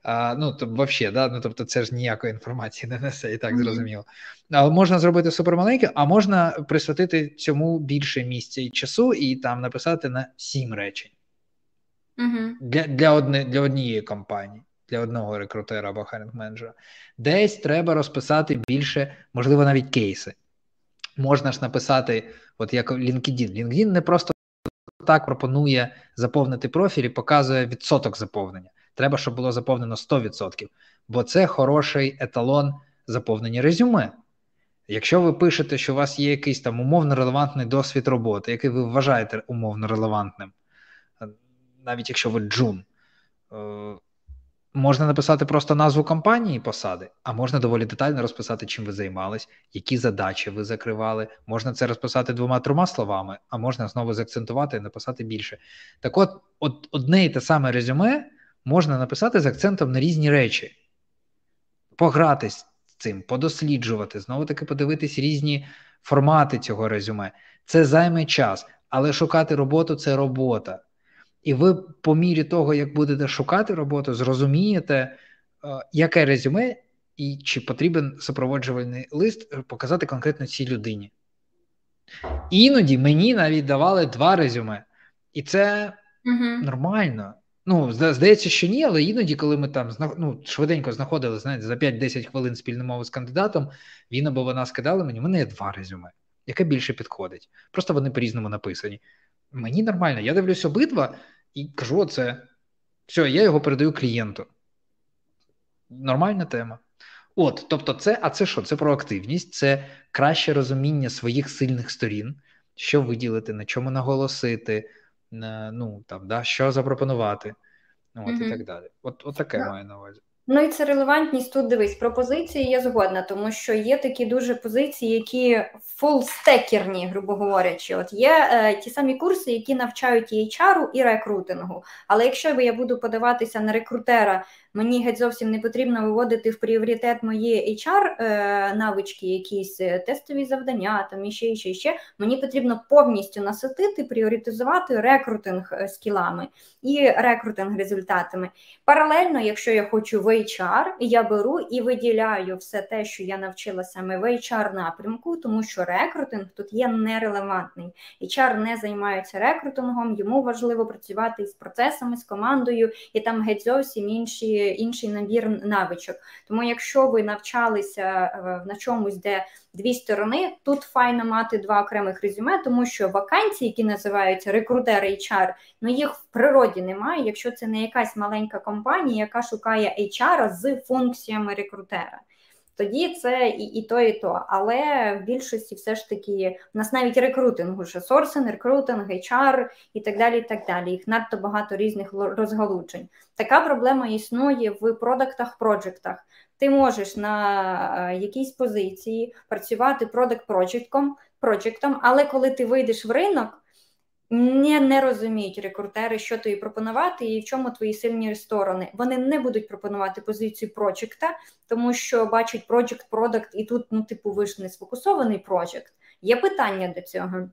Speaker 1: А, Ну, то вообще, да? ну, тобто це ж ніякої інформації не несе, і так зрозуміло. Але можна зробити супермаленьке, а можна присвятити цьому більше місця і часу, і там написати на сім речень
Speaker 2: mm-hmm.
Speaker 1: для для, одне, для однієї компанії, для одного рекрутера або hiring менеджера Десь треба розписати більше, можливо, навіть кейси. Можна ж написати, от як LinkedIn. LinkedIn не просто так пропонує заповнити профіль і показує відсоток заповнення. Треба, щоб було заповнено 100%, бо це хороший еталон заповнення резюме. Якщо ви пишете, що у вас є якийсь там умовно релевантний досвід роботи, який ви вважаєте умовно релевантним, навіть якщо ви джун, е, можна написати просто назву компанії посади, а можна доволі детально розписати, чим ви займались, які задачі ви закривали. Можна це розписати двома-трьома словами, а можна знову заакцентувати і написати більше. Так от, от одне і те саме резюме можна написати з акцентом на різні речі, погратись з цим, подосліджувати, знову таки подивитись різні формати цього резюме. Це займе час, але шукати роботу це робота. І ви, по мірі того, як будете шукати роботу, зрозумієте, е, яке резюме і чи потрібен супроводжувальний лист показати конкретно цій людині. Іноді мені навіть давали два резюме, і це
Speaker 2: угу.
Speaker 1: нормально. Ну, здається, що ні, але іноді, коли ми там ну, швиденько знаходили, знаєте, за 5-10 хвилин спільну мову з кандидатом, він або вона скидали мені, у мене є два резюме, яке більше підходить. Просто вони по-різному написані. Мені нормально, я дивлюсь обидва і кажу: оце. Все, я його передаю клієнту. Нормальна тема. От, тобто, це, а це що? Це проактивність, це краще розуміння своїх сильних сторін, що виділити, на чому наголосити ну там да, що запропонувати, ну, от mm і так далі. От, от таке yeah. маю на увазі.
Speaker 2: Ну і це релевантність тут дивись. Пропозиції є згодна, тому що є такі дуже позиції, які фулстекерні, грубо говорячи. От є е, ті самі курси, які навчають і HR, і рекрутингу. Але якщо я буду подаватися на рекрутера Мені геть зовсім не потрібно виводити в пріоритет мої HR е, навички, якісь е, тестові завдання, там і ще, і ще, і ще. Мені потрібно повністю наситити, пріоритизувати рекрутинг е, скілами і рекрутинг результатами. Паралельно, якщо я хочу в HR, я беру і виділяю все те, що я навчила саме в HR напрямку, тому що рекрутинг тут є нерелевантний. HR не займається рекрутингом, йому важливо працювати з процесами, з командою, і там геть зовсім інші, інший набір навичок. Тому, якщо ви навчалися е, на чомусь, де дві сторони, тут файно мати два окремих резюме, тому що вакансії, які називаються рекрутери HR, ну їх природі немає, якщо це не якась маленька компанія, яка шукає HR з функціями рекрутера тоді це і і то, і то. Але в більшості все ж таки в нас навіть рекрутинг уже сорсинг, рекрутинг, HR і так далі. і так далі. Їх надто багато різних розгалучень. Така проблема існує в продактах, проджектах. Ти можеш на е, якійсь позиції працювати продакт проджектом, але коли ти вийдеш в ринок не не розуміють рекрутери, що тобі пропонувати і в чому твої сильні сторони. Вони не будуть пропонувати позицію проджекта, тому що бачать проджект, продакт, і тут, ну, типу, ви ж не сфокусований проджект. Є питання до цього.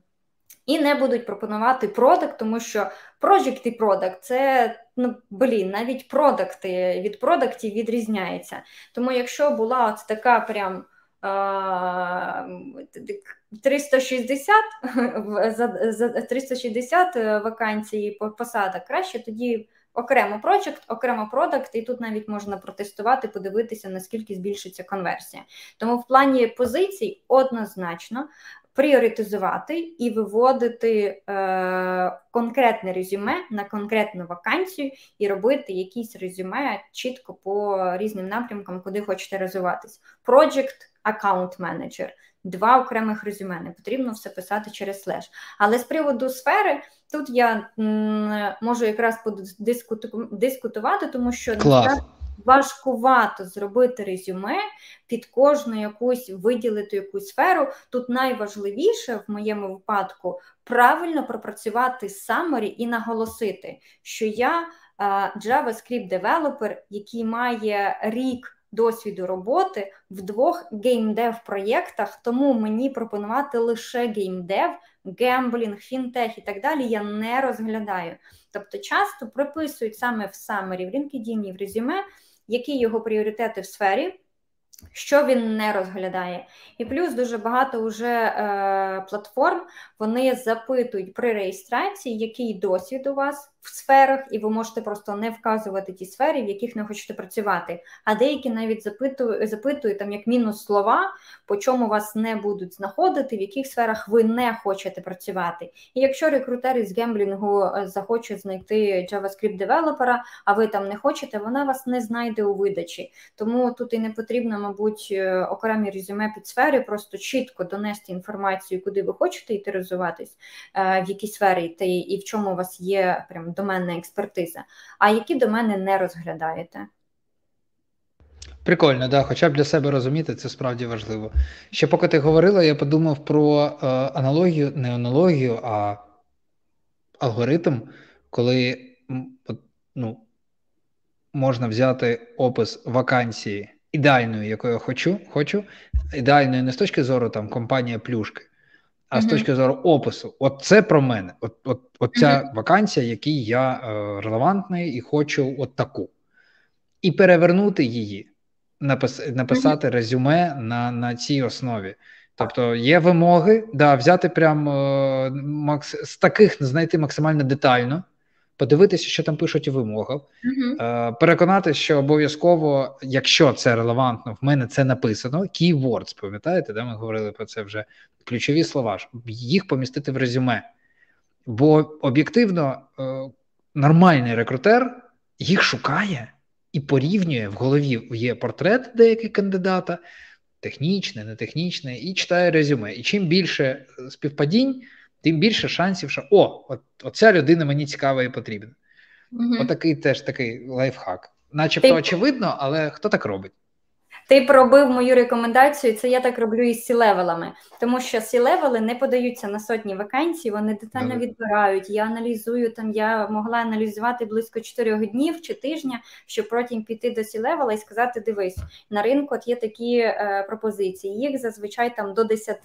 Speaker 2: І не будуть пропонувати продакт, тому що проджект і продакт це ну блін, навіть продакти від продактів відрізняються. Тому, якщо була от така прям. 360 за, за 360 е, вакансій по посадах краще тоді окремо проект, окремо продакт, і тут навіть можна протестувати, подивитися, наскільки збільшиться конверсія. Тому в плані позицій однозначно пріоритизувати і виводити е, конкретне резюме на конкретну вакансію і робити якісь резюме чітко по різним напрямкам, куди хочете розвиватись. Project Manager, два окремих резюме. Не потрібно все писати через слеш. Але з приводу сфери тут я можу якраз дискутувати, тому що
Speaker 1: Клас.
Speaker 2: важкувато зробити резюме під кожну якусь виділити якусь сферу. Тут найважливіше в моєму випадку правильно пропрацювати summary і наголосити, що я. JavaScript developer, який має рік досвіду роботи в двох gamedev проєктах, тому мені пропонувати лише gamedev, gambling, фінтех і так далі я не розглядаю. Тобто часто прописують саме в summary, в LinkedIn, в резюме, які його пріоритети в сфері. Що він не розглядає, і плюс дуже багато вже е, платформ вони запитують при реєстрації, який досвід у вас в сферах, і ви можете просто не вказувати ті сфери, в яких не хочете працювати. А деякі навіть запитують, запитують там як мінус слова, по чому вас не будуть знаходити, в яких сферах ви не хочете працювати. І якщо рекрутер з гемблінгу е, захоче знайти JavaScript девелопера, а ви там не хочете, вона вас не знайде у видачі. Тому тут і не потрібно, мабуть, е, окремі резюме під сфери, просто чітко донести інформацію, куди ви хочете йти розвиватись, е, в якій сфері і в чому у вас є прям доменна експертиза, а які до мене не розглядаєте.
Speaker 1: Прикольно, да, хоча б для себе розуміти, це справді важливо. Ще поки ти говорила, я подумав про е, аналогію, не аналогію, а алгоритм, коли ну, можна взяти опис вакансії ідеальної, якою хочу, хочу, ідеальної не з точки зору там компанія плюшки, а з точки зору опису, от це про мене. От от, от ця вакансія, якій я е, релевантний і хочу от таку. І перевернути її, напис, написати резюме на на цій основі. Тобто є вимоги, да, взяти прям е, макс, з таких знайти максимально детально подивитися, що там пишуть у вимогах, uh-huh. переконати, що обов'язково, якщо це релевантно, в мене це написано. Keywords, пам'ятаєте, де ми говорили про це вже ключові слова, їх помістити в резюме. Бо об'єктивно е, нормальний рекрутер їх шукає і порівнює в голові. Є портрет деяких кандидата, технічне, нетехнічне, і читає резюме. І чим більше співпадінь, тим більше шансів, що о, от, оця людина мені цікава і потрібна. Угу. Отакий теж такий лайфхак. Начебто Ти... очевидно, але хто так робить?
Speaker 2: Ти пробив мою рекомендацію. Це я так роблю із C-level ами, тому що C-level и не подаються на сотні вакансій, вони детально відбирають. Я аналізую там. Я могла аналізувати близько 4 днів чи тижня, щоб потім піти до C-level а і сказати: дивись, на ринку от є такі е, пропозиції. Їх зазвичай там до 10.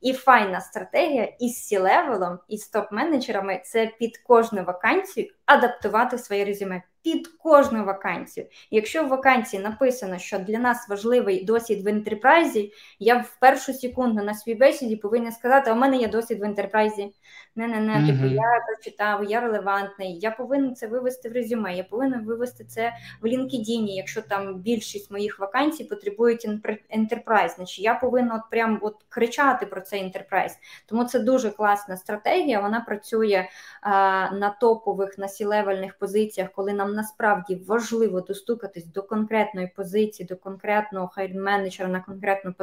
Speaker 2: І файна стратегія із C-level ом і з топ-менеджерами це під кожну вакансію адаптувати своє резюме під кожну вакансію. Якщо в вакансії написано, що для нас важливий досвід в enterprise і, я в першу секунду на свій бесіді повинна сказати: а у мене є досвід в ентерпрайзі. Не, не, не, типу, я прочитав, я релевантний, я повинен це вивести в резюме, я повинен вивести це в LinkedIn, якщо там більшість моїх вакансій потребують ентерпрайз, значить я повинна от прям от кричати про цей ентерпрайз. Тому це дуже класна стратегія. Вона працює а, на топових на сі-левельних позиціях, коли нам насправді важливо достукатись до конкретної позиції, до конкретного хайр-менеджера на конкретну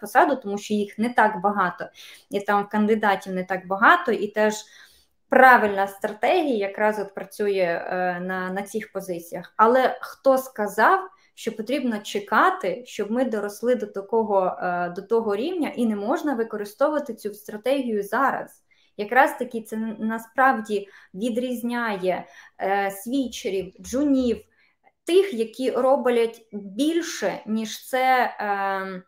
Speaker 2: посаду, тому що їх не так багато, і там кандидатів не так багато, і теж правильна стратегія якраз от працює е, на, на цих позиціях. Але хто сказав? Що потрібно чекати, щоб ми доросли до такого е, до того рівня, і не можна використовувати цю стратегію зараз. Якраз таки це насправді відрізняє е, свічерів, джунів, тих, які роблять більше, ніж це е,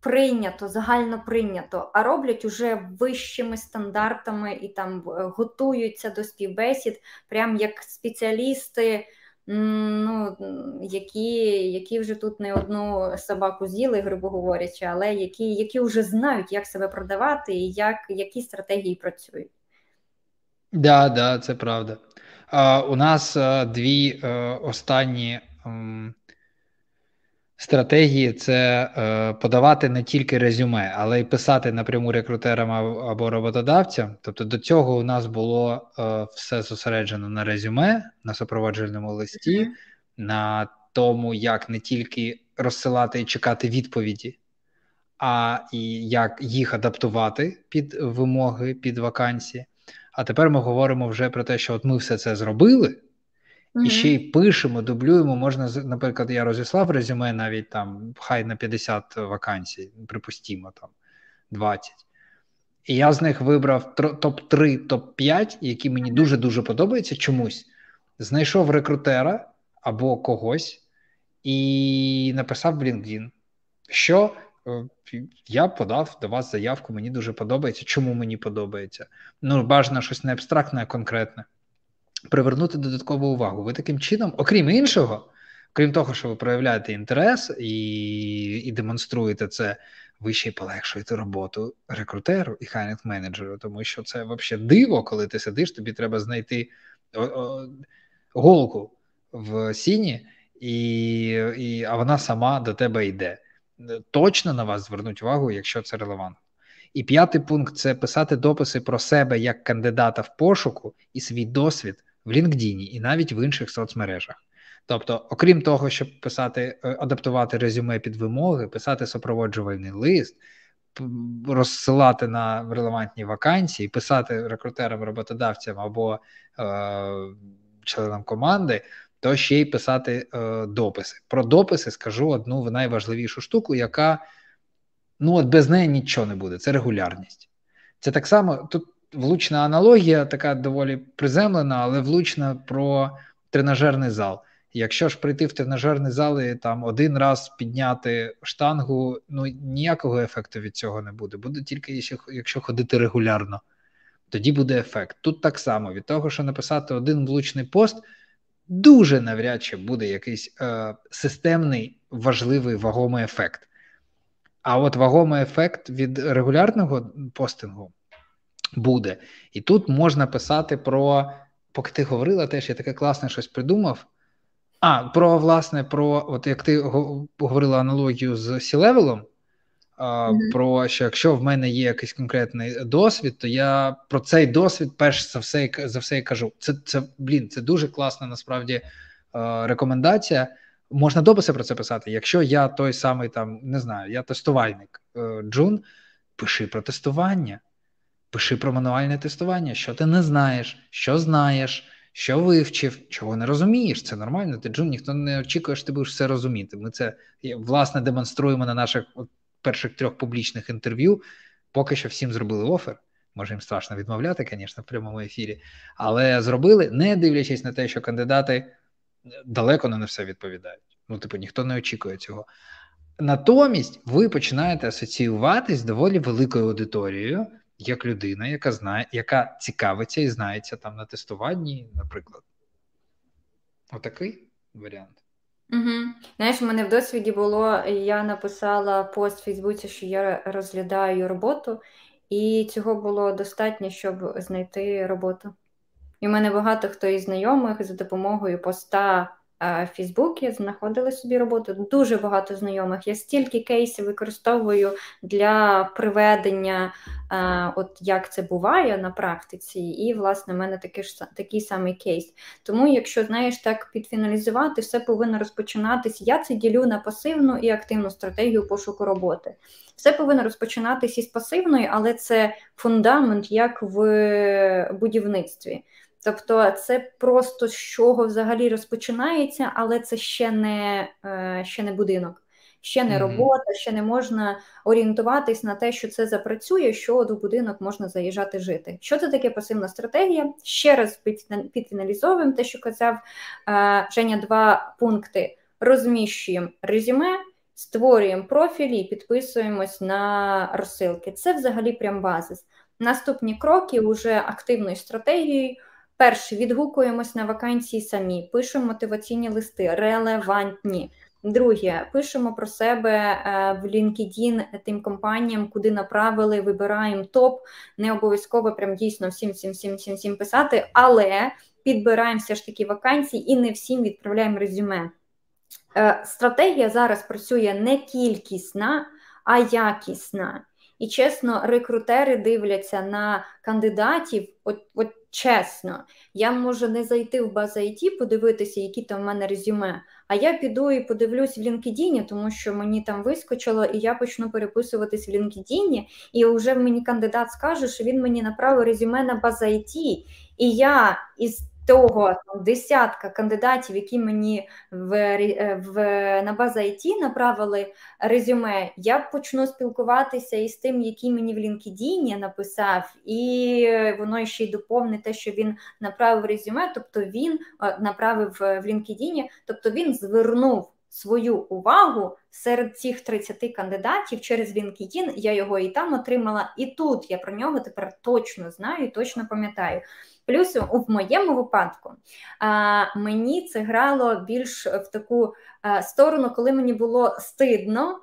Speaker 2: прийнято, загально прийнято, а роблять уже вищими стандартами і там е, готуються до співбесід, прям як спеціалісти ну, які які вже тут не одну собаку з'їли, грубо говорячи, але які які вже знають, як себе продавати і як, які стратегії працюють.
Speaker 1: Да, да, це правда. А, У нас а, дві а, останні Стратегії це е, подавати не тільки резюме, але й писати напряму рекрутерам або роботодавцям. Тобто до цього у нас було е, все зосереджено на резюме, на супроводжувальному листі, mm-hmm. на тому, як не тільки розсилати і чекати відповіді, а і як їх адаптувати під вимоги, під вакансії. А тепер ми говоримо вже про те, що от ми все це зробили. І ще й пишемо, дублюємо. Можна, наприклад, я розіслав резюме навіть там, хай на 50 вакансій, припустімо, там 20. І я з них вибрав топ-3, топ-5, які мені дуже-дуже подобаються чомусь. Знайшов рекрутера або когось і написав в LinkedIn, що е, я подав до вас заявку, мені дуже подобається. Чому мені подобається? Ну, бажано щось не абстрактне, а конкретне привернути додаткову увагу. Ви таким чином, окрім іншого, крім того, що ви проявляєте інтерес і і демонструєте це, ви ще й полегшуєте роботу рекрутеру і хайнінг менеджеру, тому що це взагалі диво, коли ти сидиш, тобі треба знайти голку в сіні, і, і, а вона сама до тебе йде. Точно на вас звернуть увагу, якщо це релевантно. І п'ятий пункт це писати дописи про себе як кандидата в пошуку і свій досвід в LinkedIn і навіть в інших соцмережах. Тобто, окрім того, щоб писати, е, адаптувати резюме під вимоги, писати супроводжувальний лист, розсилати на релевантні вакансії, писати рекрутерам, роботодавцям або е, членам команди, то ще й писати е, дописи. Про дописи скажу одну найважливішу штуку, яка ну от без неї нічого не буде. Це регулярність. Це так само тут влучна аналогія, така доволі приземлена, але влучна про тренажерний зал. Якщо ж прийти в тренажерний зал і там один раз підняти штангу, ну ніякого ефекту від цього не буде. Буде тільки якщо ходити регулярно, тоді буде ефект. Тут так само від того, що написати один влучний пост, дуже навряд чи буде якийсь е, системний важливий вагомий ефект. А от вагомий ефект від регулярного постингу буде. І тут можна писати про, поки ти говорила, теж я таке класне щось придумав. А, про власне, про от як ти говорила аналогію з C-level ом, mm-hmm. про що якщо в мене є якийсь конкретний досвід, то я про цей досвід перш за все за все і кажу. Це це блін, це дуже класна насправді рекомендація. Можна дописи про це писати. Якщо я той самий там не знаю, я тестувальник е, Джун, пиши про тестування. Пиши про мануальне тестування, що ти не знаєш, що знаєш, що вивчив, чого не розумієш. Це нормально. Ти Джун, ніхто не очікує, що ти будеш все розуміти. Ми це власне демонструємо на наших перших трьох публічних інтерв'ю. Поки що всім зробили офер. Може, їм страшно відмовляти, звісно, в прямому ефірі, але зробили, не дивлячись на те, що кандидати далеко не на все відповідають. Ну, типу, ніхто не очікує цього. Натомість ви починаєте асоціюватись з доволі великою аудиторією, як людина, яка знає, яка цікавиться і знається там на тестуванні, наприклад. Отакий варіант.
Speaker 2: Угу. Знаєш, у мене в досвіді було, я написала пост в Фейсбуці, що я розглядаю роботу, і цього було достатньо, щоб знайти роботу. І в мене багато хто із знайомих за допомогою поста в Фейсбуці знаходили собі роботу. Дуже багато знайомих. Я стільки кейсів використовую для приведення, от як це буває на практиці, і, власне, в мене такий ж такий самий кейс. Тому, якщо знаєш так підфіналізувати, все повинно розпочинатись. Я це ділю на пасивну і активну стратегію пошуку роботи. Все повинно розпочинатись із пасивної, але це фундамент як в будівництві. Тобто це просто з чого взагалі розпочинається, але це ще не е, ще не будинок, ще не робота, ще не можна орієнтуватись на те, що це запрацює, що до будинок можна заїжджати жити. Що це таке пасивна стратегія? Ще раз підфіналізовуємо те, що казав е, Женя, два пункти: розміщуємо резюме. Створюємо профілі і підписуємось на розсилки. Це взагалі прям базис. Наступні кроки вже активною стратегією. Перше, відгукуємось на вакансії самі, пишемо мотиваційні листи, релевантні. Друге, пишемо про себе е, в LinkedIn тим компаніям, куди направили, вибираємо топ. Не обов'язково прям дійсно всім всім всім всім всім писати, але підбираємо все ж таки вакансії і не всім відправляємо резюме. Е, стратегія зараз працює не кількісна, а якісна. І чесно, рекрутери дивляться на кандидатів. От, от чесно, я можу не зайти в базу IT, подивитися, які там в мене резюме. А я піду і подивлюсь в LinkedIn, тому що мені там вискочило, і я почну переписуватись в LinkedIn, і вже мені кандидат скаже, що він мені направив резюме на базу IT, і я із того там, десятка кандидатів, які мені в, е, в на база IT направили резюме, я почну спілкуватися із тим, який мені в LinkedIn написав, і воно ще й доповнить те, що він направив резюме, тобто він е, направив в LinkedIn, тобто він звернув. Свою увагу серед цих 30 кандидатів через LinkedIn, я його і там отримала, і тут я про нього тепер точно знаю і точно пам'ятаю. Плюс в моєму випадку а, мені це грало більш в таку сторону, коли мені було стидно,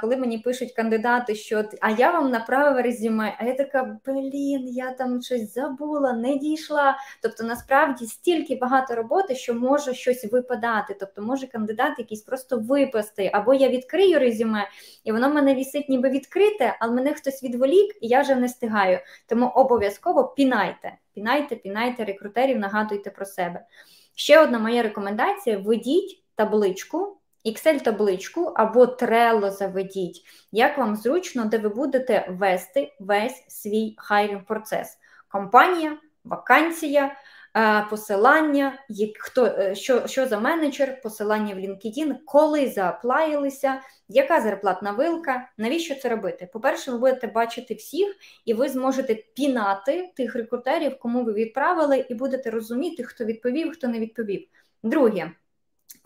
Speaker 2: коли мені пишуть кандидати, що а я вам направив резюме, а я така, блін, я там щось забула, не дійшла. Тобто, насправді стільки багато роботи, що може щось випадати. Тобто, може кандидат якийсь просто випасти, або я відкрию резюме, і воно мене вісить ніби відкрите, але мене хтось відволік, і я вже не встигаю. Тому обов'язково пінайте. Пінайте, пінайте рекрутерів, нагадуйте про себе. Ще одна моя рекомендація: введіть табличку, Excel-табличку або Trello заведіть, як вам зручно, де ви будете вести весь свій хайрінг процес. Компанія, вакансія, Е, посилання, хто е, що що за менеджер, посилання в LinkedIn, коли зааплаїлися, яка зарплатна вилка, навіщо це робити? По-перше, ви будете бачити всіх, і ви зможете пінати тих рекрутерів, кому ви відправили, і будете розуміти, хто відповів, хто не відповів. Друге.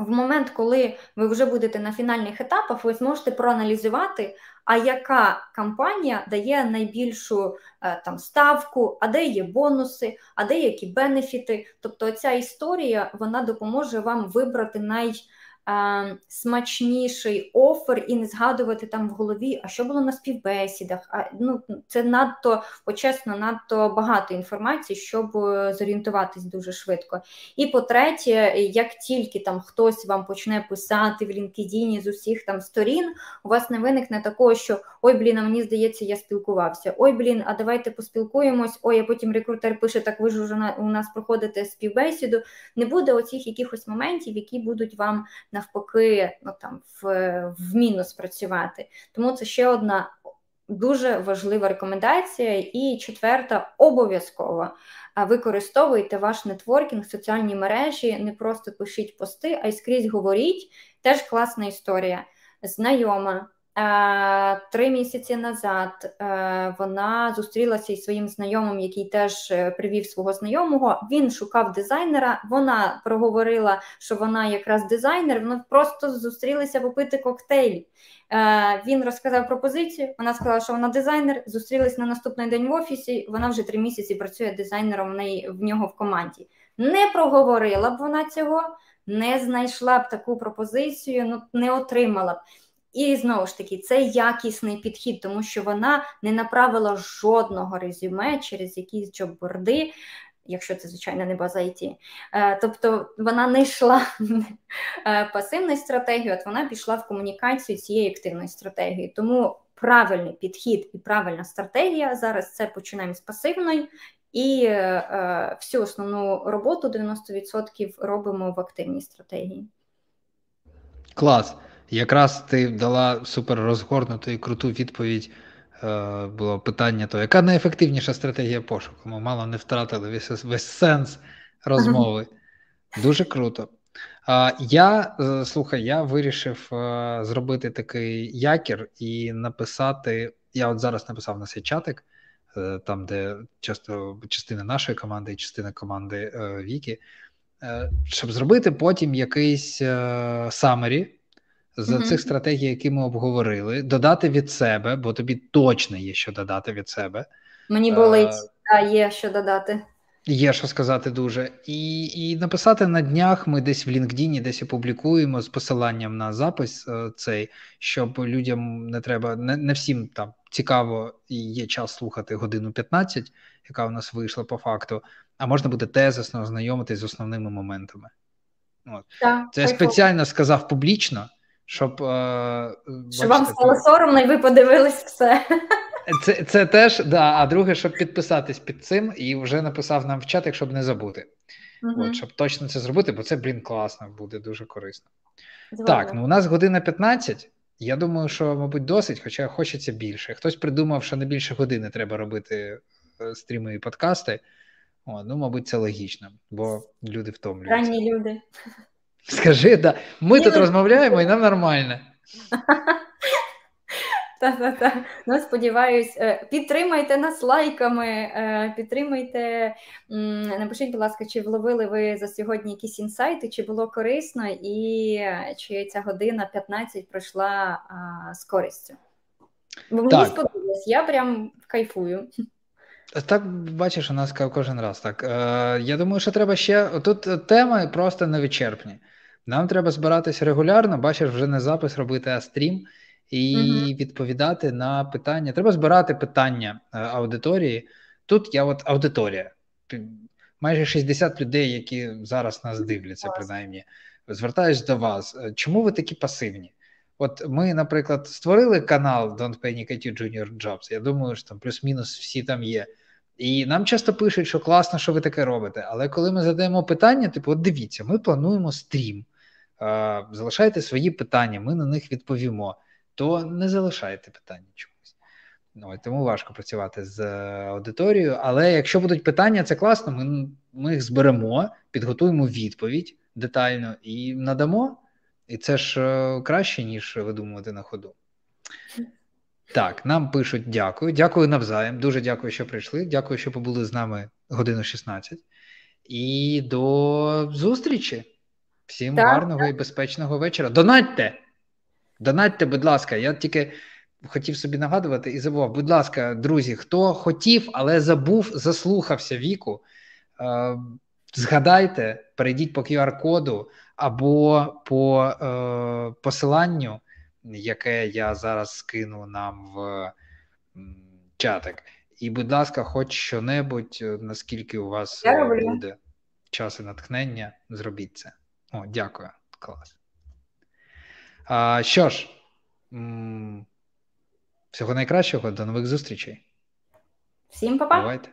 Speaker 2: В момент, коли ви вже будете на фінальних етапах, ви зможете проаналізувати, а яка компанія дає найбільшу е, там ставку, а де є бонуси, а де які бенефіти. Тобто ця історія вона допоможе вам вибрати най смачніший офер і не згадувати там в голові, а що було на співбесідах. А ну це надто почесно, надто багато інформації, щоб е, зорієнтуватись дуже швидко. І по-третє, як тільки там хтось вам почне писати в LinkedIn з усіх там сторін, у вас не виникне такого, що ой, блін, а мені здається, я спілкувався. Ой, блін, а давайте поспілкуємось. Ой, а потім рекрутер пише: так ви ж вже у нас проходите співбесіду. Не буде оцих якихось моментів, які будуть вам навпаки ну, там, в, в мінус працювати. Тому це ще одна дуже важлива рекомендація. І четверта обов'язково використовуйте ваш нетворкінг, соціальні мережі, не просто пишіть пости, а й скрізь говоріть. Теж класна історія. Знайома. Е, три місяці назад е, вона зустрілася із своїм знайомим, який теж е, привів свого знайомого. Він шукав дизайнера. Вона проговорила, що вона якраз дизайнер. Вони просто зустрілися попити коктейль. Він розказав пропозицію. Вона сказала, що вона дизайнер. Зустрілись на наступний день в офісі. Вона вже три місяці працює дизайнером в нього в команді. Не проговорила б вона цього, не знайшла б таку пропозицію, ну не отримала б. І знову ж таки, це якісний підхід, тому що вона не направила жодного резюме через якісь джобборди, якщо це, звичайно, не база IT. Е, тобто вона не йшла е, пасивною стратегією, от вона пішла в комунікацію цією активною стратегією. Тому правильний підхід і правильна стратегія зараз це починаємо з пасивної. І е, всю основну роботу 90% робимо в активній стратегії.
Speaker 1: Клас. Якраз ти дала супер розгорнуту і круту відповідь. Е, було питання: то яка найефективніша стратегія пошуку? Ми мало не втратили весь весь сенс розмови. Дуже круто. А, Я е, слухай, я вирішив е, зробити такий якір і написати. Я от зараз написав на цей чатик, там, де часто частина нашої команди і частина команди Вікі, щоб зробити потім якийсь summary з mm цих стратегій, які ми обговорили, додати від себе, бо тобі точно є що додати від себе.
Speaker 2: Мені болить, а є що додати.
Speaker 1: Є що сказати дуже. І і написати на днях ми десь в LinkedIn десь опублікуємо з посиланням на запис е, цей, щоб людям не треба, не, не всім там цікаво і є час слухати годину 15, яка у нас вийшла по факту, а можна буде тезисно ознайомитись з основними моментами. От. Так, Це я спеціально сказав публічно щоб е,
Speaker 2: Щоб вам стало соромно, і ви подивились все.
Speaker 1: Це це теж, да. А друге, щоб підписатись під цим, і вже написав нам в чатик, щоб не забути. Угу. От, Щоб точно це зробити, бо це, блін, класно, буде дуже корисно. Звали. Так, ну у нас година 15. Я думаю, що, мабуть, досить, хоча хочеться більше. Хтось придумав, що не більше години треба робити е, стріми і подкасти. О, Ну, мабуть, це логічно, бо люди втомлюються.
Speaker 2: Ранні люди.
Speaker 1: Скажи, да. Ми Ні, тут ну... розмовляємо і нам нормально.
Speaker 2: Так-так-так. Ну, сподіваюсь, е, підтримайте нас лайками, е, підтримайте, напишіть, будь ласка, чи вловили ви за сьогодні якісь інсайти, чи було корисно, і е, чи ця година 15 пройшла з користю. Бо мені сподобалось, я прям кайфую.
Speaker 1: Так, бачиш, у нас кожен раз так. Я думаю, що треба ще. Тут теми просто невичерпні. Нам треба збиратися регулярно, бачиш, вже не запис робити, а стрім, і угу. відповідати на питання. Треба збирати питання е, аудиторії. Тут я от аудиторія. Майже 60 людей, які зараз нас дивляться, принаймні, звертаюсь до вас. Е, чому ви такі пасивні? От ми, наприклад, створили канал Don't Panic IT Junior Jobs. Я думаю, що там плюс-мінус всі там є. І нам часто пишуть, що класно, що ви таке робите. Але коли ми задаємо питання, типу, от дивіться, ми плануємо стрім, залишайте свої питання, ми на них відповімо, то не залишайте питання чомусь. Ну, Тому важко працювати з аудиторією. Але якщо будуть питання, це класно. Ми, ми їх зберемо, підготуємо відповідь детально і надамо. І це ж е, краще, ніж видумувати на ходу. Так, нам пишуть дякую. Дякую навзаєм. Дуже дякую, що прийшли. Дякую, що побули з нами годину 16. І до зустрічі. Всім так, гарного так. і безпечного вечора. Донатьте! Донатьте, будь ласка, я тільки хотів собі нагадувати і забував. Будь ласка, друзі, хто хотів, але забув, заслухався віку. Е, згадайте, перейдіть по QR-коду або по е, посиланню яке я зараз скину нам в чатик. І, будь ласка, хоч що-небудь, е, наскільки у вас я е, буде час і натхнення, зробіть це. О, дякую, клас. А, Що ж, всього найкращого, до нових зустрічей.
Speaker 2: Всім па-па.
Speaker 1: Бувайте.